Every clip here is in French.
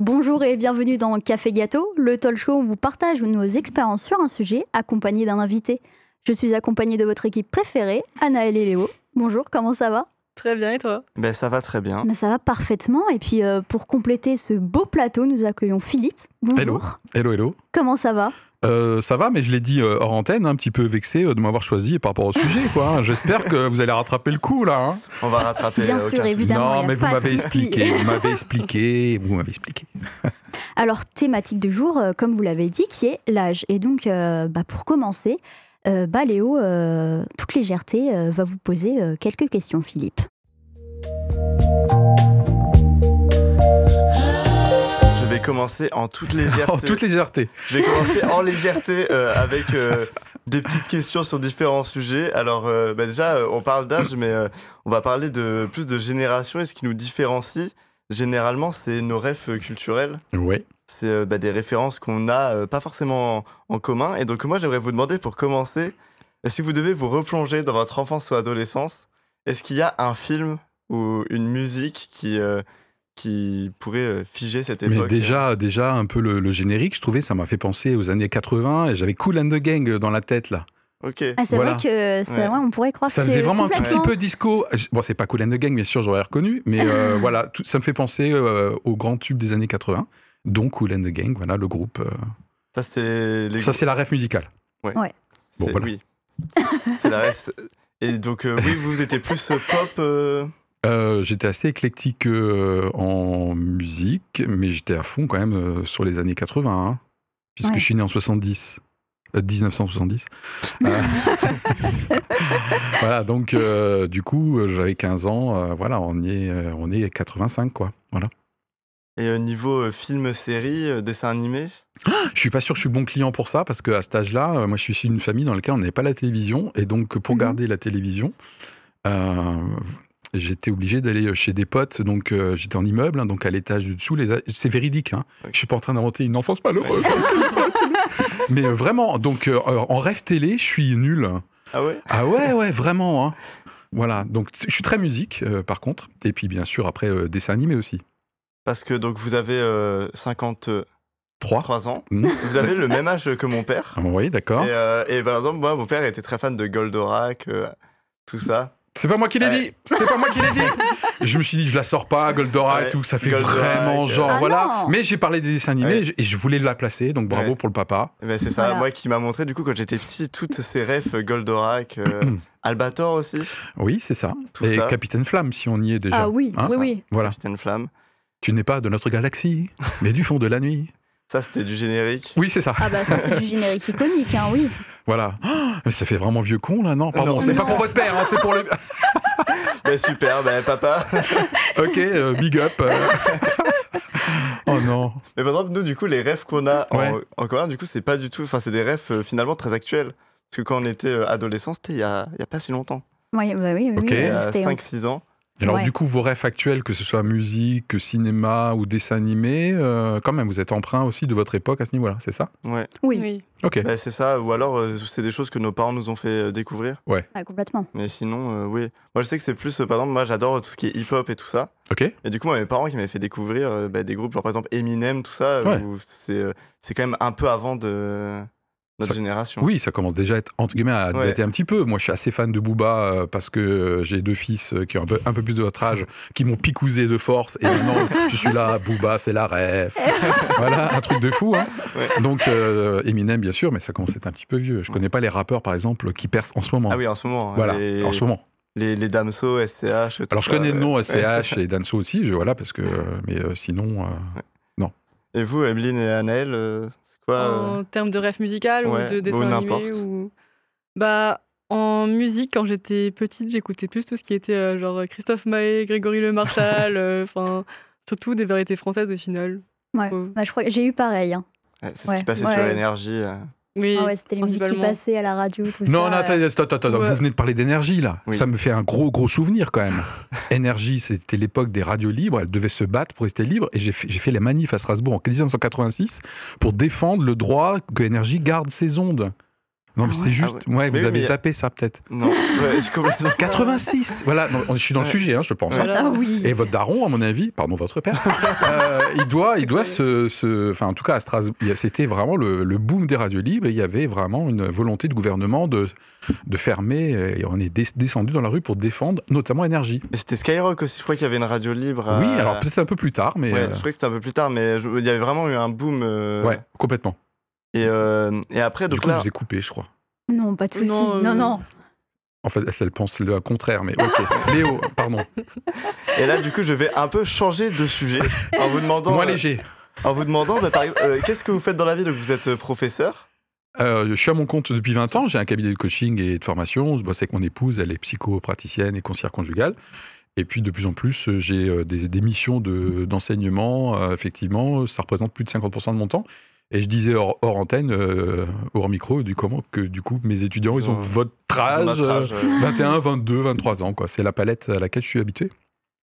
Bonjour et bienvenue dans Café Gâteau, le talk show où on vous partage nos expériences sur un sujet accompagné d'un invité. Je suis accompagnée de votre équipe préférée, Anaël et Léo. Bonjour, comment ça va? Très bien, et toi? Ben ça va très bien. Ben, Ça va parfaitement. Et puis euh, pour compléter ce beau plateau, nous accueillons Philippe. Bonjour. Hello. Hello, hello. Comment ça va? Euh, ça va, mais je l'ai dit euh, hors antenne, un petit peu vexé euh, de m'avoir choisi par rapport au sujet. quoi. hein. J'espère que vous allez rattraper le coup, là. hein. On va rattraper. Bien sûr, évidemment. non, a mais vous m'avez expliqué, vous m'avez expliqué, vous m'avez expliqué. Alors, thématique du jour, euh, comme vous l'avez dit, qui est l'âge. Et donc, euh, bah, pour commencer, euh, bah, Léo, euh, toute légèreté, euh, va vous poser euh, quelques questions, Philippe. Je vais commencer en toute légèreté. En toute légèreté. Je vais commencer en légèreté euh, avec euh, des petites questions sur différents sujets. Alors euh, bah, déjà, on parle d'âge, mais on va parler de plus de génération. Et ce qui nous différencie, généralement, c'est nos rêves culturels. Ouais. C'est bah, des références qu'on a euh, pas forcément en, en commun. Et donc moi, j'aimerais vous demander pour commencer, si vous devez vous replonger dans votre enfance ou adolescence, est-ce qu'il y a un film ou une musique qui, qui pourrait euh, figer cette époque Mais déjà, déjà un peu le, le générique, je trouvais, ça m'a fait penser aux années 80 et j'avais Cool and the Gang dans la tête là. Ok. Ah, c'est Voilà. vrai que c'est- Ouais. ouais, on pourrait croire Ça que c'est faisait vraiment un tout petit peu disco. Bon, c'est pas Cool and the Gang, bien sûr, j'aurais reconnu, mais euh, voilà, tout- ça me fait penser euh, au grand tube des années 80, dont Cool and the Gang, voilà le groupe. euh, Ça, c'est les Ça, c'est la ref musicale. C'est- Bon, voilà. Oui. c'est la ref. Et donc, euh, oui, vous étiez plus euh, pop. Euh, j'étais assez éclectique euh, en musique, mais j'étais à fond quand même euh, sur les années 80, hein, puisque Ouais. je suis né en 70. euh, 1970. Euh, voilà, donc euh, du coup, j'avais 15 ans, euh, voilà, on est, on est 85, quoi. Voilà. Et au niveau euh, film, série, euh, dessin animé? Je suis pas sûr que je suis bon client pour ça, parce qu'à cet âge-là, euh, moi je suis issu d'une famille dans laquelle on n'avait pas la télévision, et donc pour Mhm. garder la télévision, euh, j'étais obligé d'aller chez des potes, donc euh, j'étais en immeuble, hein, donc à l'étage du dessous, les- c'est véridique, hein. Ok. je suis pas en train d'inventer une enfance malheureuse. Mais euh, vraiment, donc euh, en rêve télé, je suis nul. Ah ouais? Ah ouais, ouais, vraiment. hein. Voilà, donc je suis très musique euh, par contre, et puis bien sûr après euh, dessin animé aussi. Parce que donc vous avez euh, 53 Trois. ans. Mhm. Vous avez le même âge que mon père. Oui, d'accord. Et, euh, et par exemple, moi, mon père était très fan de Goldorak, euh, tout ça. C'est pas moi qui l'ai Ouais. dit. C'est pas moi qui l'ai dit. Je me suis dit, je la sors pas, Goldorak Ouais, et tout, ça fait Goldorak, vraiment euh. genre, Ah voilà. non. Mais j'ai parlé des dessins animés Ouais. et je- voulais la placer, donc bravo Ouais. pour le papa. Et ben, c'est ça, Voilà. moi qui m'a montré, du coup, quand j'étais petit, toutes ces rêves euh, Goldorak, euh, Albator aussi, Oui, c'est ça. Tout et ça. Capitaine Flamme, si on y est déjà. Ah oui, Hein oui, oui. Voilà. Capitaine Flamme. Tu n'es pas de notre galaxie, mais du fond de la nuit. Ça, c'était du générique. Oui, c'est ça. Ah bah ça c'est du générique iconique, hein, oui. Voilà. Ah, mais ça fait vraiment vieux con là, non Pardon, Non. c'est pas pour votre père, hein, c'est pour le. Ben, super, ben, papa. ok, euh, big up. euh. oh non. Mais par exemple, nous, du coup, les rêves qu'on a en, Ouais. en commun, du coup, c'est pas du tout. Enfin, c'est des rêves euh, finalement très actuels. Parce que quand on était adolescent, c'était il y a, il y a pas si longtemps. Oui, bah oui, oui, Ok. oui, Il y a c'était- 5-6 ans. Alors Ouais. du coup, vos rêves actuels, que ce soit musique, cinéma ou dessin animé, euh, quand même, vous êtes emprunt aussi de votre époque à ce niveau-là, c'est ça? Ouais. Oui, Ok. Ben, c'est ça. Ou alors, euh, c'est des choses que nos parents nous ont fait euh, découvrir. ah, complètement. Mais sinon, euh, oui. Moi, je sais que c'est plus, euh, par exemple, moi, j'adore tout ce qui est hip-hop et tout ça. Ok. Et du coup, moi, mes parents qui m'avaient fait découvrir euh, bah, des groupes, genre par exemple Eminem, tout ça, Ouais. euh, c'est quand même un peu avant de notre Ça- génération. Oui, ça commence déjà à être, entre guillemets, à Ouais. dater un petit peu. Moi, je suis assez fan de Booba euh, parce que euh, j'ai deux fils euh, qui ont un peu, un peu plus de votre âge, qui m'ont picousé de force. Et maintenant, je suis là, Booba, c'est la rêve. voilà, un truc de fou. Hein. Ouais. Donc, euh, Eminem, bien sûr, mais ça commence à être un petit peu vieux. Je connais pas les rappeurs, par exemple, qui percent en ce moment. Ah oui, en ce moment. hein, Voilà, Les, en ce moment. les, les Damso, SCH. tout Alors, je connais le nom SCH et Danso aussi, je, voilà, parce que. Mais euh, sinon. euh, Et vous, Emeline et c'est quoi euh, En termes de rêve musical ouais, ou de ou dessin animé n'importe. ou... Bah, en musique, quand j'étais petite, j'écoutais plus tout ce qui était euh, genre Christophe Maé, Grégory Le Marchal, euh, enfin, surtout des vérités françaises au final. Ouais. Bah, je crois que j'ai eu pareil. hein. ouais, C'est ce ouais, qui passait ouais. sur énergie. Oui, Ah ouais, c'était les musiques qui passaient à la radio, tout Non, ça. non, attends, attends, attends, attends, Ouais. vous venez de parler d'énergie là. Oui. Ça me fait un gros, gros souvenir quand même. énergie, c'était l'époque des radios libres, elles devaient se battre pour rester libres. Et j'ai fait, j'ai fait les manifs à Strasbourg en 1986 pour défendre le droit que énergie garde ses ondes. Non, mais Ah c'est ouais. juste. Ah ouais. Ouais, vous Mais avez mais- zappé ça peut-être. Non, ouais, je complètement. 86 Voilà, non, je suis dans le sujet, hein, je pense. Voilà. Ah oui. Et votre daron, à mon avis, pardon, votre père, euh, il doit, il doit se, se- Enfin, en tout cas, à Strasbourg, c'était vraiment le, le boom des radios libres. et Il y avait vraiment une volonté du gouvernement de, de fermer. Et on est des- descendu dans la rue pour défendre, notamment énergie. Et c'était Skyrock aussi, je crois qu'il y avait une radio libre. Oui, euh, alors peut-être un peu plus tard, mais. Ouais, euh, je crois que c'était un peu plus tard, mais je- il y avait vraiment eu un boom. euh, ouais, complètement. Et, euh, et après, Du donc coup, je là, vous ai coupé, je crois. Non, pas de souci. Non, Non, euh, non. En fait, elle pense le contraire, mais ok. Léo, pardon. et là, du coup, je vais un peu changer de sujet en vous demandant. Moins euh, léger. En vous demandant, bah, par exemple, euh, qu'est-ce que vous faites dans la vie? Donc, vous êtes professeur. Euh, je suis à mon compte depuis 20 ans. J'ai un cabinet de coaching et de formation. Je bosse avec mon épouse. Elle est psychopraticienne et conseillère conjugale. Et puis, de plus en plus, j'ai des, des missions de- d'enseignement. euh, effectivement, ça représente plus de 50% de mon temps. Et je disais hors, hors antenne, euh, hors micro, du, comment, que du coup, mes étudiants, ils ont Ils ont- votre âge, Votre âge, euh, euh. 21, 22, 23 ans. quoi. C'est la palette à laquelle je suis habitué.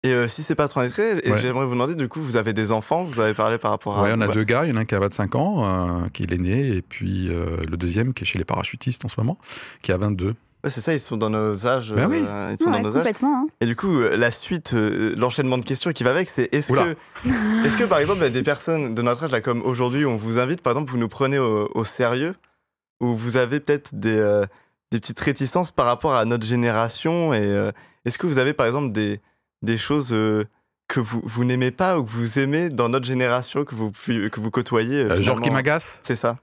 Et euh, si c'est pas trop indiscret, et Ouais. j'aimerais vous demander, du coup, vous avez des enfants, vous avez parlé par rapport à. Ouais, on a deux gars. Il y en a un qui a 25 ans, euh, qui est l'aîné, et puis euh, le deuxième qui est chez les parachutistes en ce moment, qui a 22. Ouais, c'est ça, ils sont dans nos âges. Ben oui. euh, ils sont Ouais, dans nos âges. complètement. hein. Et du coup, euh, la suite, euh, l'enchaînement de questions qui va avec, c'est est-ce que, est-ce que par exemple, des personnes de notre âge, là, comme aujourd'hui, on vous invite, par exemple, vous nous prenez au, au sérieux, ou vous avez peut-être des, euh, des petites réticences par rapport à notre génération, et euh, est-ce que vous avez par exemple des, des choses euh, que vous, vous n'aimez pas ou que vous aimez dans notre génération, que vous, que vous côtoyez euh, genre qui m'agace? C'est ça.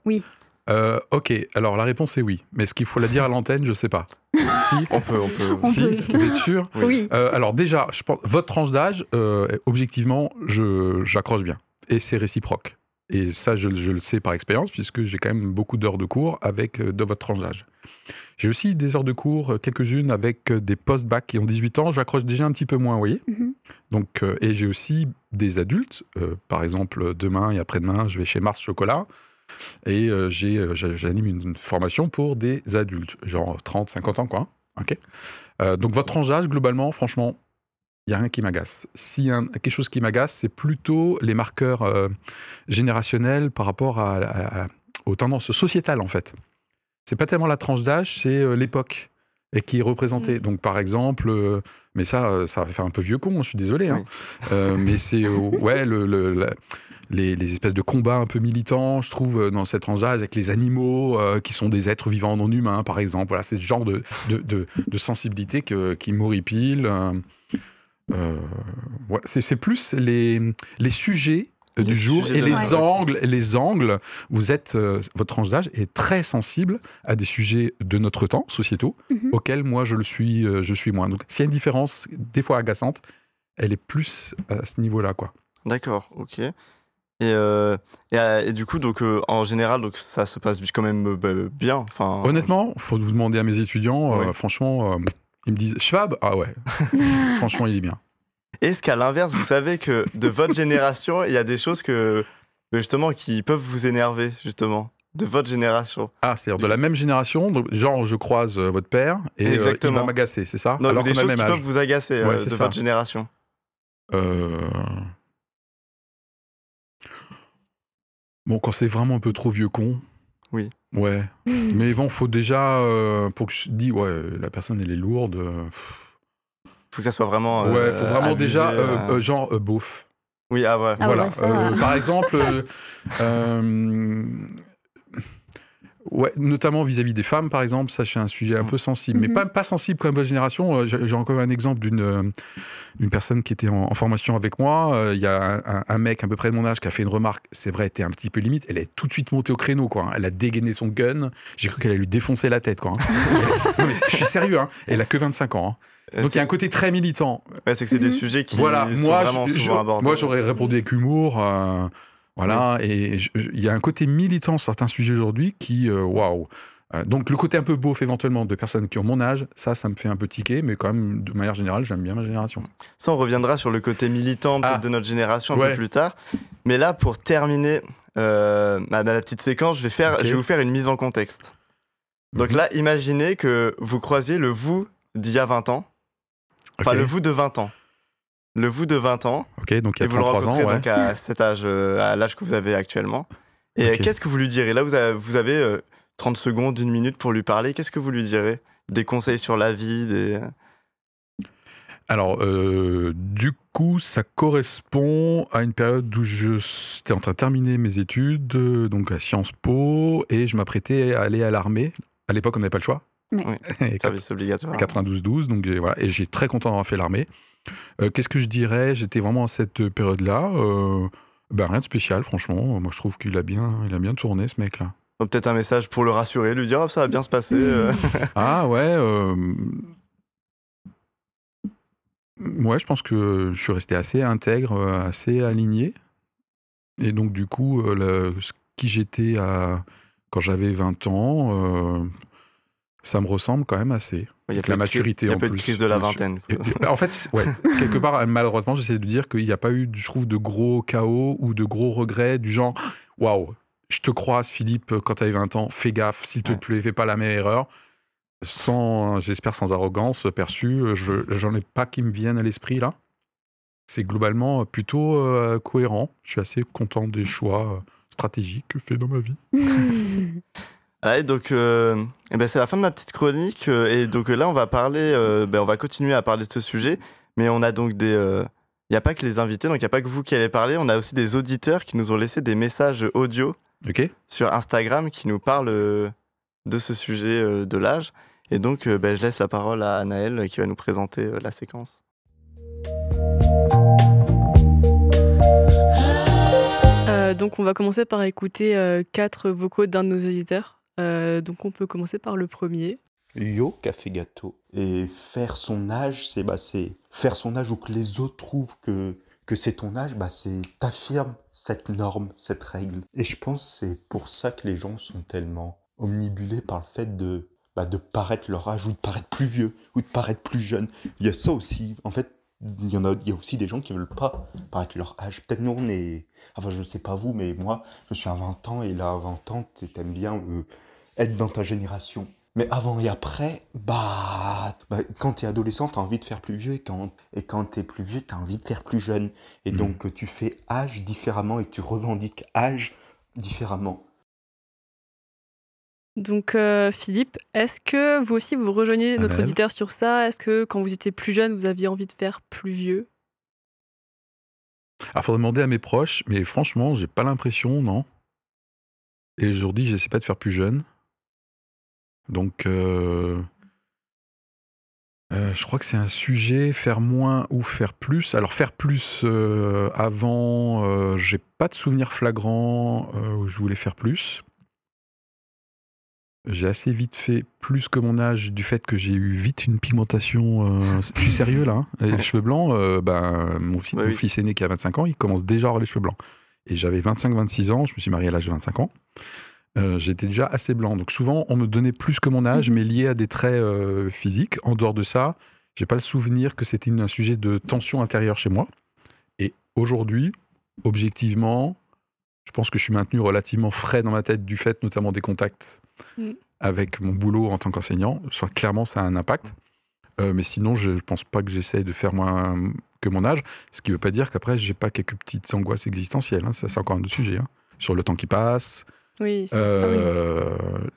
Euh, ok, alors la réponse est oui. Mais est-ce qu'il faut la dire à l'antenne Je sais pas. si, On peut, on peut. On si, peut. vous êtes sûr Oui. Euh, Alors déjà, je pense, votre tranche d'âge, euh, objectivement, je j'accroche bien. Et c'est réciproque. Et ça, je, je le sais par expérience, puisque j'ai quand même beaucoup d'heures de cours avec de votre tranche d'âge. J'ai aussi des heures de cours, quelques-unes avec des post-bac qui ont 18 ans. J'accroche déjà un petit peu moins, vous voyez Mhm. Donc, euh, et j'ai aussi des adultes. euh, par exemple, demain et après-demain, je vais chez Mars Chocolat. Et euh, euh, j'a- j'anime une formation pour des adultes, genre 30, 50 ans, quoi. Ok? Euh, donc, votre tranche d'âge, globalement, franchement, il n'y a rien qui m'agace. S'il y a quelque chose qui m'agace, c'est plutôt les marqueurs euh, générationnels par rapport à, à- à- aux tendances sociétales, en fait. C'est pas tellement la tranche d'âge, c'est l'époque et qui est représentée. Donc, par exemple, euh, mais ça, ça va faire un peu vieux con, je suis désolé, hein. Euh, mais c'est euh, ouais le, le- la- les, les espèces de combats un peu militants, je trouve, euh, dans cette tranche d'âge, avec les animaux euh, qui sont des êtres vivants non humains, par exemple. Voilà, c'est le genre de, de, de- de sensibilité que, qui m'horripile. euh, ouais, c'est c'est plus les, les sujets du jour sujets et les angles. Les angles, vous êtes, euh, votre tranche d'âge est très sensible à des sujets de notre temps, sociétaux, Mhm. auxquels moi je le suis, euh, je suis moins. Donc s'il y a une différence, des fois agaçante, elle est plus à ce niveau-là, quoi. D'accord, ok. Et, euh, et, euh, et du coup, donc, euh, en général, donc, ça se passe quand même euh, bah, bien. Enfin, Honnêtement, faut vous demander à mes étudiants. euh, Oui. franchement, euh, ils me disent Schwab, ah ouais. franchement, il est bien. Est-ce qu'à l'inverse, vous savez que de votre génération, il y a des choses que, que, justement, qui peuvent vous énerver, justement, de votre génération? Ah, c'est-à-dire de la même génération, donc, genre je croise euh, votre père et euh, il va m'agacer, c'est ça? Non, Alors des qu'on a choses qui âge. peuvent vous agacer euh, Ouais, de ça. votre génération. Euh, Bon, quand c'est vraiment un peu trop vieux con. Oui. Ouais. Mais bon, faut déjà euh, pour que je dise ouais, la personne elle est lourde. euh, pff. faut que ça soit vraiment. euh, ouais, faut vraiment abusé, déjà euh, euh. euh, genre euh, beauf. Oui, ah ouais. Ah voilà. ouais, ça. Euh, par exemple, euh, euh, ouais, notamment vis-à-vis des femmes, par exemple, ça c'est un sujet un peu sensible, mais Mhm. pas, pas sensible comme votre génération. Euh, J'ai encore un exemple d'une euh, d'une personne qui était en, en formation avec moi. Euh, Il y a un, mec à peu près de mon âge qui a fait une remarque. C'est vrai, était un petit peu limite. Elle est tout de suite montée au créneau, quoi. hein. Elle a dégainé son gun. J'ai cru qu'elle allait lui défoncer la tête, quoi. hein. non, mais je suis sérieux. Hein. Elle a que 25 ans. hein. Donc il y a un côté très militant. ouais, c'est que c'est des Mhm. sujets qui Voilà, sont moi, vraiment je- souvent je- abordés. moi j'aurais répondu avec humour. euh, voilà, et il y a un côté militant sur certains sujets aujourd'hui qui, euh, waouh. Euh, donc le côté un peu beauf éventuellement de personnes qui ont mon âge, ça, ça me fait un peu tiquer, mais quand même, de manière générale, j'aime bien ma génération. Ça, on reviendra sur le côté militant Ah. de notre génération un Ouais. peu plus tard. Mais là, pour terminer euh, ma, ma petite séquence, je vais, faire, Ok. je vais vous faire une mise en contexte. Donc Mhm. là, imaginez que vous croisiez le vous d'il y a 20 ans. Enfin, le vous de 20 ans. Le vous de 20 ans. Ok, donc il y Et vous le 33 rencontrez ans, ouais. donc à cet âge, euh, à l'âge que vous avez actuellement. Et euh, qu'est-ce que vous lui direz? Là, vous avez, vous avez, euh, 30 secondes, une minute pour lui parler, qu'est-ce que vous lui direz? Des conseils sur la vie des... Alors, euh, du coup, ça correspond à une période où j'étais en train de terminer mes études, donc à Sciences Po, et je m'apprêtais à aller à l'armée. À l'époque, on n'avait pas le choix. Oui. Service obligatoire. 92-12, donc voilà, et j'ai très content d'avoir fait l'armée. Euh, Qu'est-ce que je dirais? J'étais vraiment à cette période-là. euh, ben, rien de spécial, franchement. Moi, je trouve qu'il a bien, il a bien tourné, ce mec-là. Donc, Peut-être un message pour le rassurer, lui dire oh, ça va bien se passer. euh. Ah ouais. euh, Ouais, je pense que je suis resté assez intègre, assez aligné. Et donc, du coup, le- ce qui j'étais à... quand j'avais 20 ans, ça me ressemble quand même assez. Il y a la de cri- maturité Il y a en peu de crise de la vingtaine. En fait, ouais, quelque part, malheureusement, j'essaie de dire qu'il n'y a pas eu, je trouve, de gros chaos ou de gros regrets du genre Waouh, je te croise, Philippe, quand tu avais 20 ans, fais gaffe, s'il te Ouais. plaît, fais pas la même erreur. Sans, j'espère, sans arrogance perçue, je, j'en ai pas qui me viennent à l'esprit là. C'est globalement plutôt euh, cohérent. Je suis assez content des choix euh, stratégiques faits dans ma vie. Allez, donc euh, eh ben, c'est la fin de ma petite chronique. euh, et donc euh, là, on va parler, euh, ben, on va continuer à parler de ce sujet. Mais on a donc des. euh, Il n'y a pas que les invités, donc il n'y a pas que vous qui allez parler. On a aussi des auditeurs qui nous ont laissé des messages audio sur Instagram qui nous parlent euh, de ce sujet euh, de l'âge. Et donc, euh, ben, je laisse la parole à Anaël qui va nous présenter euh, la séquence. Euh, donc on va commencer par écouter euh, quatre vocaux d'un de nos auditeurs. Euh, donc on peut commencer par le premier. Yo, café gâteau. Et faire son âge, c'est bah, faire son âge ou que les autres trouvent que, que c'est ton âge, bah, c'est t'affirmes cette norme, cette règle. Et je pense c'est pour ça que les gens sont tellement omnibulés par le fait de, bah, de paraître leur âge ou de paraître plus vieux ou de paraître plus jeune. Il y a ça aussi. En fait, il y en a, il y a aussi des gens qui veulent pas paraître leur âge. Peut-être nous, on est, enfin, je sais pas vous, mais moi, je suis à 20 ans et là, à 20 ans, tu aimes bien euh, être dans ta génération. Mais avant et après, bah, bah quand t'es adolescent, t'as envie de faire plus vieux, et quand, et quand t'es plus vieux, t'as envie de faire plus jeune. Et Mhm. donc, tu fais âge différemment et tu revendiques âge différemment. Donc euh, Philippe, est-ce que vous aussi vous rejoignez notre auditeur sur ça? Est-ce que quand vous étiez plus jeune, vous aviez envie de faire plus vieux? Alors, faudrait demander à mes proches, mais franchement, j'ai pas l'impression, non. Et aujourd'hui, j'essaie pas de faire plus jeune. Donc, euh, euh, je crois que c'est un sujet, faire moins ou faire plus. Alors, faire plus avant, j'ai pas de souvenir flagrant où je voulais faire plus. J'ai assez vite fait plus que mon âge du fait que j'ai eu vite une pigmentation. euh, je suis sérieux là. hein. Les cheveux blancs, euh, ben, mon, fi- Ouais, mon fils aîné qui a 25 ans, il commence déjà à avoir les cheveux blancs. Et j'avais 25-26 ans, je me suis marié à l'âge de 25 ans. Euh, J'étais déjà assez blanc. Donc souvent, on me donnait plus que mon âge, mais lié à des traits euh, physiques. En dehors de ça, j'ai pas le souvenir que c'était un sujet de tension intérieure chez moi. Et aujourd'hui, objectivement, je pense que je suis maintenu relativement frais dans ma tête du fait notamment des contacts Mm. avec mon boulot en tant qu'enseignant. Soit clairement, ça a un impact. Euh, mais sinon, je ne pense pas que j'essaye de faire moins que mon âge. Ce qui ne veut pas dire qu'après, j'ai pas quelques petites angoisses existentielles. hein. Ça, c'est encore un autre sujet. hein. Sur le temps qui passe, Oui, c'est- euh,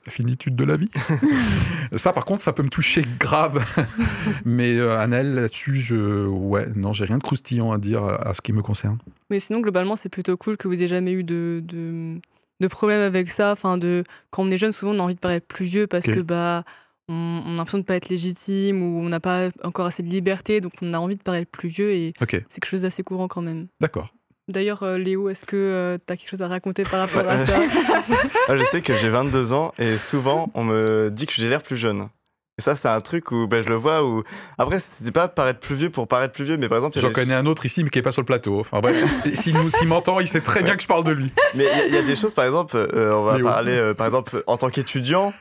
la finitude de la vie. ça, par contre, ça peut me toucher grave. Mais euh, Annelle, là-dessus, je... ouais, non, j'ai rien de croustillant à dire à, à ce qui me concerne. Mais sinon, globalement, c'est plutôt cool que vous ayez jamais eu de, de, de problème avec ça. Enfin, de, quand on est jeune, souvent, on a envie de paraître plus vieux parce Ok. que bah, on, a l'impression de pas être légitime ou on n'a pas encore assez de liberté, donc on a envie de paraître plus vieux et c'est quelque chose d'assez courant quand même. d'accord. D'ailleurs, euh, Léo, est-ce que tu as quelque chose à raconter par rapport à ça? Moi, je sais que j'ai 22 ans et souvent, on me dit que j'ai l'air plus jeune. Et ça, c'est un truc où ben, je le vois où. Après, c'était pas paraître plus vieux pour paraître plus vieux, mais par exemple. J'en connais un autre ici, mais qui n'est pas sur le plateau. Enfin bref, s'il s'il m'entend, il sait très bien que je parle de lui. Mais il y a- il y, a des choses, par exemple, euh, on va Léo. parler, euh, par exemple, en tant qu'étudiant,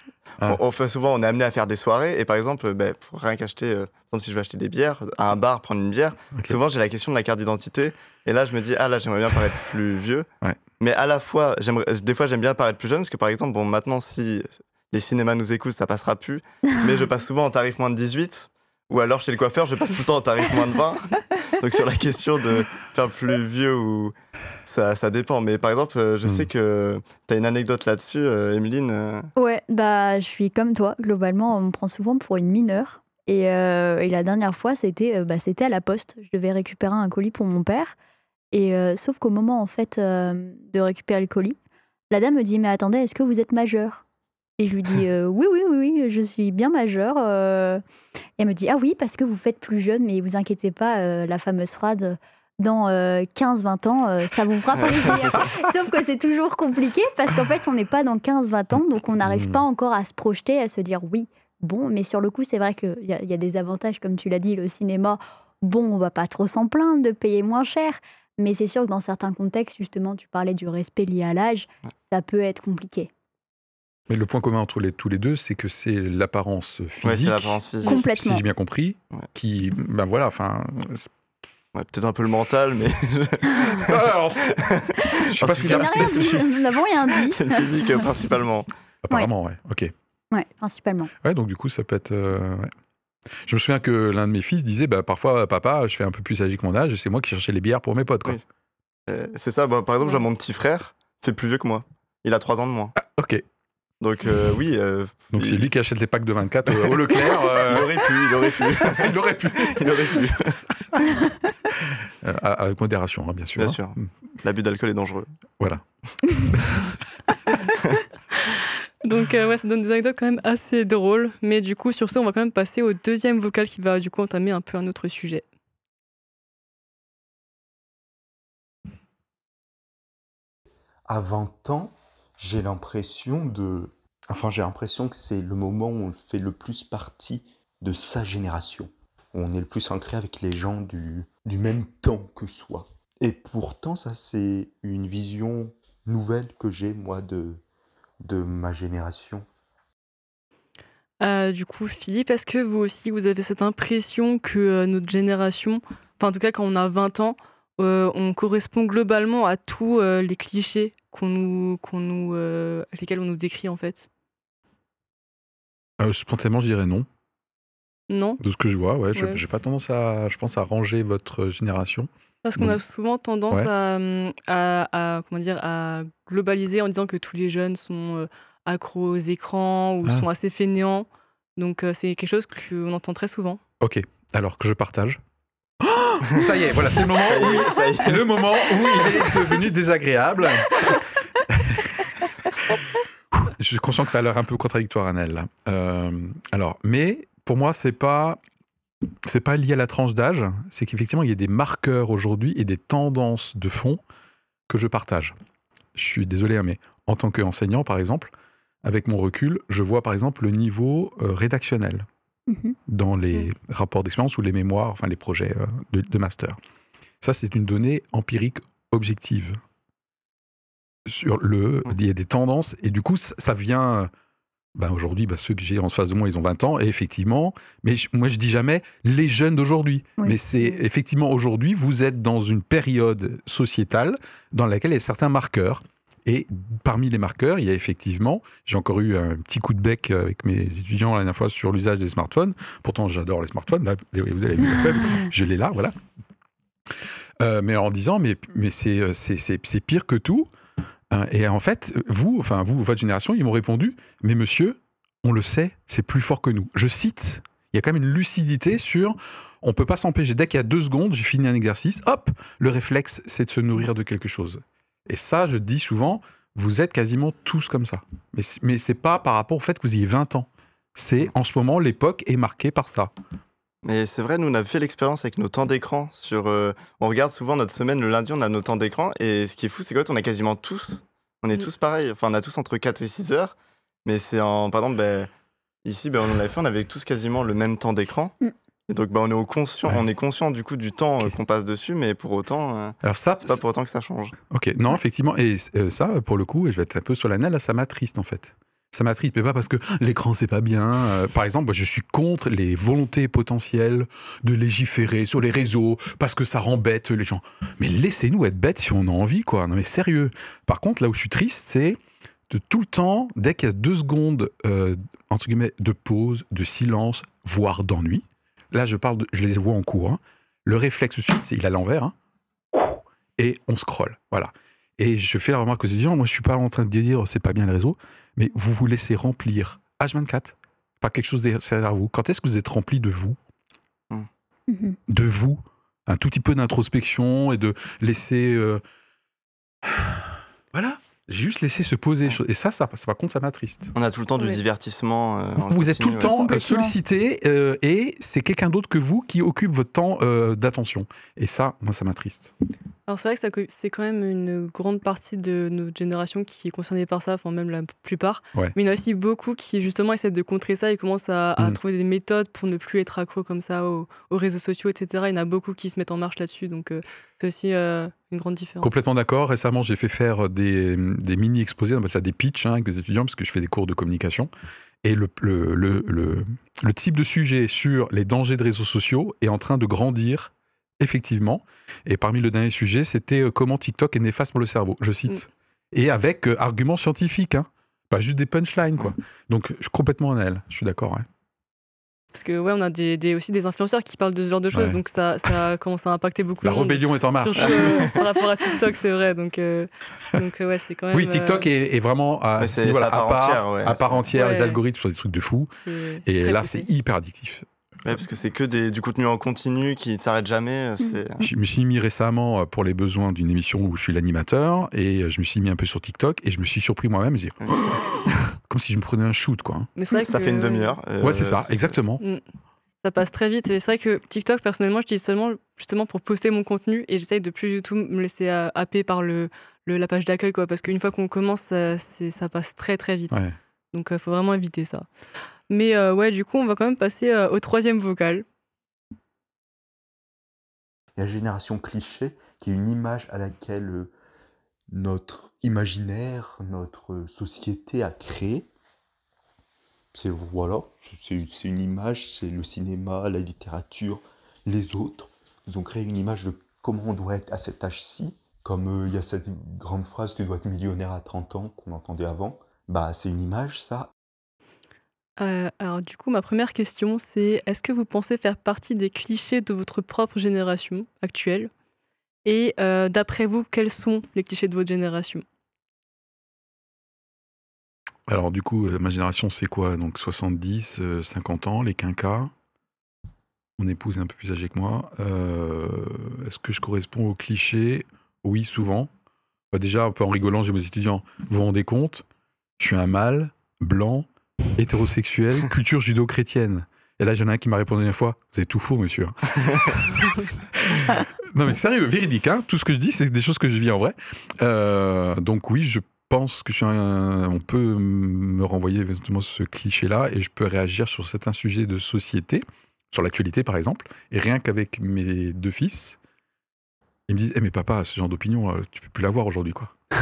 Ah. on, on fait souvent, on est amené à faire des soirées, et par exemple, ben, pour rien qu'acheter, euh, par exemple, si je veux acheter des bières, à un bar, prendre une bière, souvent j'ai la question de la carte d'identité, et là je me dis, ah là j'aimerais bien paraître plus vieux, Ouais. mais à la fois, des fois j'aime bien paraître plus jeune, parce que par exemple, bon, maintenant si les cinémas nous écoutent, ça passera plus, mais je passe souvent en tarif moins de 18, ou alors chez le coiffeur, je passe tout le temps en tarif moins de 20. Donc sur la question de faire plus vieux ou Ça, ça dépend, mais par exemple, euh, je Hmm. sais que tu as une anecdote là-dessus, euh, Emeline. euh, Ouais, bah je suis comme toi. Globalement, on me prend souvent pour une mineure. Et, euh, et la dernière fois, c'était bah, c'était à la poste. Je devais récupérer un colis pour mon père. Et euh, sauf qu'au moment en fait euh, de récupérer le colis, la dame me dit mais attendez, est-ce que vous êtes majeur? Et je lui dis euh, oui oui oui oui, je suis bien majeur. euh. Et elle me dit ah oui parce que vous faites plus jeune, mais vous inquiétez pas, euh, la fameuse phrase dans 15-20 ans, ça vous fera plaisir. Sauf que c'est toujours compliqué parce qu'en fait, on n'est pas dans 15-20 ans, donc on n'arrive Mm. pas encore à se projeter, à se dire oui, bon, mais sur le coup, c'est vrai qu'il y, y a des avantages, comme tu l'as dit, le cinéma, bon, on va pas trop s'en plaindre de payer moins cher, mais c'est sûr que dans certains contextes, justement, tu parlais du respect lié à l'âge, ça peut être compliqué. Mais le point commun entre les, tous les deux, c'est que c'est l'apparence Ouais, physique, c'est l'apparence physique. Com- si Complètement. j'ai bien compris, Ouais. qui, ben voilà, enfin... Ouais, Peut-être un peu le mental, mais Alors, je sais pas tout si Il cas, n'a rien dit, nous n'avons rien dit. c'est le physique euh, principalement. Apparemment, ouais. Ok. Ouais, principalement. Ouais, donc du coup, ça peut être. euh, ouais. Je me souviens que l'un de mes fils disait bah, parfois, papa, je fais un peu plus âgé que mon âge et c'est moi qui cherchais les bières pour mes potes. Quoi. Oui. Euh, c'est ça, bah, par exemple, j'ai mon petit frère, fait plus vieux que moi. Il a 3 ans de moins. Ok. Donc euh, oui, euh, Donc il- c'est lui qui achète les packs de 24 au, au Leclerc. euh, il aurait pu, il aurait pu. il aurait pu. il aurait pu. Euh, avec modération, hein, bien sûr. Bien hein. sûr. Mm. L'abus d'alcool est dangereux. Voilà. Donc euh, ouais, ça donne des anecdotes quand même assez drôles. Mais du coup, sur ce, on va quand même passer au deuxième vocal qui va du coup entamer un peu un autre sujet. À 20 ans, j'ai l'impression de... Enfin, j'ai l'impression que c'est le moment où on fait le plus partie de sa génération. Où on est le plus ancré avec les gens du, du même temps que soi. Et pourtant, ça, c'est une vision nouvelle que j'ai, moi, de, de ma génération. Euh, du coup, Philippe, est-ce que vous aussi, vous avez cette impression que euh, notre génération, enfin en tout cas quand on a 20 ans, euh, on correspond globalement à tous les clichés qu'on nous, qu'on nous, euh, lesquels on nous décrit en fait Euh, spontanément, je dirais non. Non De ce que je vois, ouais, je Ouais. j'ai pas tendance à, je pense, à ranger votre génération. Parce qu'on a souvent tendance Ouais. à, hum, à, à- comment dire, à globaliser en disant que tous les jeunes sont euh, accros aux écrans ou Ah. sont assez fainéants. Donc c'est quelque chose qu'on entend très souvent. Ok, alors que je partage. ça y est, voilà, c'est le moment où le moment il est devenu désagréable. Je suis conscient que ça a l'air un peu contradictoire, Annelle. Euh, alors, mais pour moi, c'est pas c'est pas lié à la tranche d'âge. C'est qu'effectivement, il y a des marqueurs aujourd'hui et des tendances de fond que je partage. Je suis désolé, hein, mais en tant qu'enseignant, par exemple, avec mon recul, je vois par exemple le niveau euh, rédactionnel Mhm. dans les rapports d'expérience ou les mémoires, enfin les projets euh, de, de master. Ça, c'est une donnée empirique objective. Sur le, il y a des tendances et du coup, ça ça vient. Ben aujourd'hui, ben ceux que j'ai en face de moi, ils ont 20 ans et effectivement, mais je- moi je dis jamais les jeunes d'aujourd'hui. Oui. Mais c'est effectivement aujourd'hui, vous êtes dans une période sociétale dans laquelle il y a certains marqueurs. Et parmi les marqueurs, il y a effectivement, j'ai encore eu un petit coup de bec avec mes étudiants la dernière fois sur l'usage des smartphones. Pourtant, j'adore les smartphones. Là, vous avez vu la preuve, je l'ai là, voilà. Euh, mais en disant, mais, mais c'est, euh, pire que tout. Hein, Et en fait, vous, enfin vous, votre génération, ils m'ont répondu, mais monsieur, on le sait, c'est plus fort que nous. Je cite, il y a quand même une lucidité sur, on peut pas s'empêcher. Dès qu'il y a deux secondes, j'ai fini un exercice, hop, le réflexe, c'est de se nourrir de quelque chose. Et ça, je dis souvent, vous êtes quasiment tous comme ça. Mais, c- mais c'est pas par rapport au fait que vous ayez 20 ans. C'est en ce moment, l'époque est marquée par ça. Mais c'est vrai, nous, on a fait l'expérience avec nos temps d'écran. Sur, euh, on regarde souvent notre semaine, le lundi, on a nos temps d'écran. Et ce qui est fou, c'est qu'on a quasiment tous, on est Mm. tous pareils. Enfin, on a tous entre 4 et 6 heures. Mais c'est en, par exemple, ben, ici, ben, on l'avait fait, on avait tous quasiment le même temps d'écran. Mm. Et donc, ben, on, est au conscient, Ouais. on est conscient du coup du temps euh, qu'on passe dessus, mais pour autant, euh, Alors ça, c'est pas pour autant que ça change. Ok, non, effectivement, et euh, ça, pour le coup, et je vais être un peu solennel, là, ça m'attriste en fait. Ça m'attriste, mais pas parce que l'écran c'est pas bien. Euh, par exemple, moi, je suis contre les volontés potentielles de légiférer sur les réseaux parce que ça rend bête les gens. Mais laissez-nous être bêtes si on a envie, quoi. Non, mais sérieux. Par contre, là où je suis triste, c'est de tout le temps, dès qu'il y a deux secondes entre guillemets de pause, de silence, voire d'ennui. Là, je parle, de, je les vois en cours. hein. Le réflexe suite, c'est il est à l'envers. hein. Et on scrolle. Voilà. Et je fais la remarque aux étudiants, moi je suis pas en train de dire c'est pas bien les réseaux, mais vous vous laissez remplir H24 par quelque chose derrière vous. Quand est-ce que vous êtes rempli de vous Mhm. De vous? Un tout petit peu d'introspection et de laisser... euh, Voilà, j'ai juste laissé se poser. les choses. Et ça, ça, ça, par contre, ça m'attriste. On a tout le temps du divertissement. euh, Vous êtes tout le temps euh, sollicité euh, et c'est quelqu'un d'autre que vous qui occupe votre temps euh, d'attention. Et ça, moi, ça m'attriste. Alors c'est vrai que c'est quand même une grande partie de notre génération qui est concernée par ça, enfin même la plupart. Ouais. Mais il y en a aussi beaucoup qui justement essaient de contrer ça et commencent à, à Mm. trouver des méthodes pour ne plus être accro comme ça aux, aux réseaux sociaux, etc. Il y en a beaucoup qui se mettent en marche là-dessus, donc euh, c'est aussi euh, une grande différence. Complètement d'accord. Récemment, j'ai fait faire des, des mini-exposés, on appelle ça des pitchs hein, avec mes étudiants, parce que je fais des cours de communication. Et le, le, le, le- le type de sujet sur les dangers de réseaux sociaux est en train de grandir, effectivement. Et parmi le dernier sujet, c'était euh, comment TikTok est néfaste pour le cerveau, je cite. Et avec euh, arguments scientifiques, hein. pas juste des punchlines. Quoi. Donc, je suis complètement en elle, je suis d'accord. hein. Parce que ouais, on a des, des- aussi des influenceurs qui parlent de ce genre de choses, Ouais. donc ça, ça commence à impacter beaucoup La de monde. rébellion est en marche. Surtout euh, par rapport à TikTok, c'est vrai. Donc, euh, donc ouais, c'est quand même. Oui, TikTok euh, est, est vraiment à, à part à part, entière, ouais. à part entière, les algorithmes sont des trucs de fou. Et là, c'est hyper addictif. Ouais, parce que c'est que des, du contenu en continu qui ne s'arrête jamais. euh, c'est- Je me suis mis récemment euh, pour les besoins d'une émission où je suis l'animateur et euh, je me suis mis un peu sur TikTok et je me suis surpris moi-même. je dis, Comme si je me prenais un shoot, quoi. Mais c'est vrai Ça que- fait une demi-heure. euh, Ouais, c'est ça, exactement. Ça passe très vite. Et c'est vrai que TikTok, personnellement, j'utilise seulement justement pour poster mon contenu et j'essaye de plus du tout me laisser happer par le, le- la page d'accueil, quoi. Parce qu'une fois qu'on commence, ça, c'est- ça passe très très vite. Ouais. Donc il faut vraiment éviter ça. Mais euh, ouais, du coup, on va quand même passer euh, au troisième vocal. Il y a Génération Cliché, qui est une image à laquelle euh, notre imaginaire, notre euh, société a créé. C'est voilà, c'est une image, c'est le cinéma, la littérature, les autres. Ils ont créé une image de comment on doit être à cet âge-ci. Comme euh, il y a cette grande phrase, tu dois être millionnaire à 30 ans, qu'on entendait avant. Bah, c'est une image, ça. Euh, alors du coup, ma première question, c'est est-ce que vous pensez faire partie des clichés de votre propre génération actuelle? Et euh, d'après vous, quels sont les clichés de votre génération? Alors, du coup, euh, ma génération, c'est quoi? Donc 70, euh, 50 ans, les quinquas. Mon épouse est un peu plus âgée que moi. Euh, Est-ce que je corresponds au cliché Oui, souvent. Bah, déjà, un peu en rigolant, j'ai mes étudiants. Vous vous rendez compte? Je suis un mâle, blanc, hétérosexuel, culture judo-chrétienne. Et là, j'en ai un qui m'a répondu une fois Vous êtes tout faux, monsieur. non, mais sérieux, véridique. Hein Tout ce que je dis, c'est des choses que je vis en vrai. Euh, donc, oui, je pense que je suis un- on peut me renvoyer exactement ce cliché-là et je peux réagir sur certains sujets de société, sur l'actualité par exemple. Et rien qu'avec mes deux fils, ils me disent Eh, mais papa, ce genre d'opinion, euh, tu peux plus l'avoir aujourd'hui, quoi.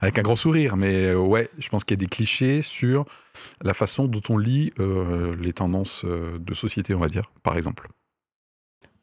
Avec un grand sourire, mais euh, ouais, je pense qu'il y a des clichés sur la façon dont on lit euh, les tendances euh, de société, on va dire, par exemple.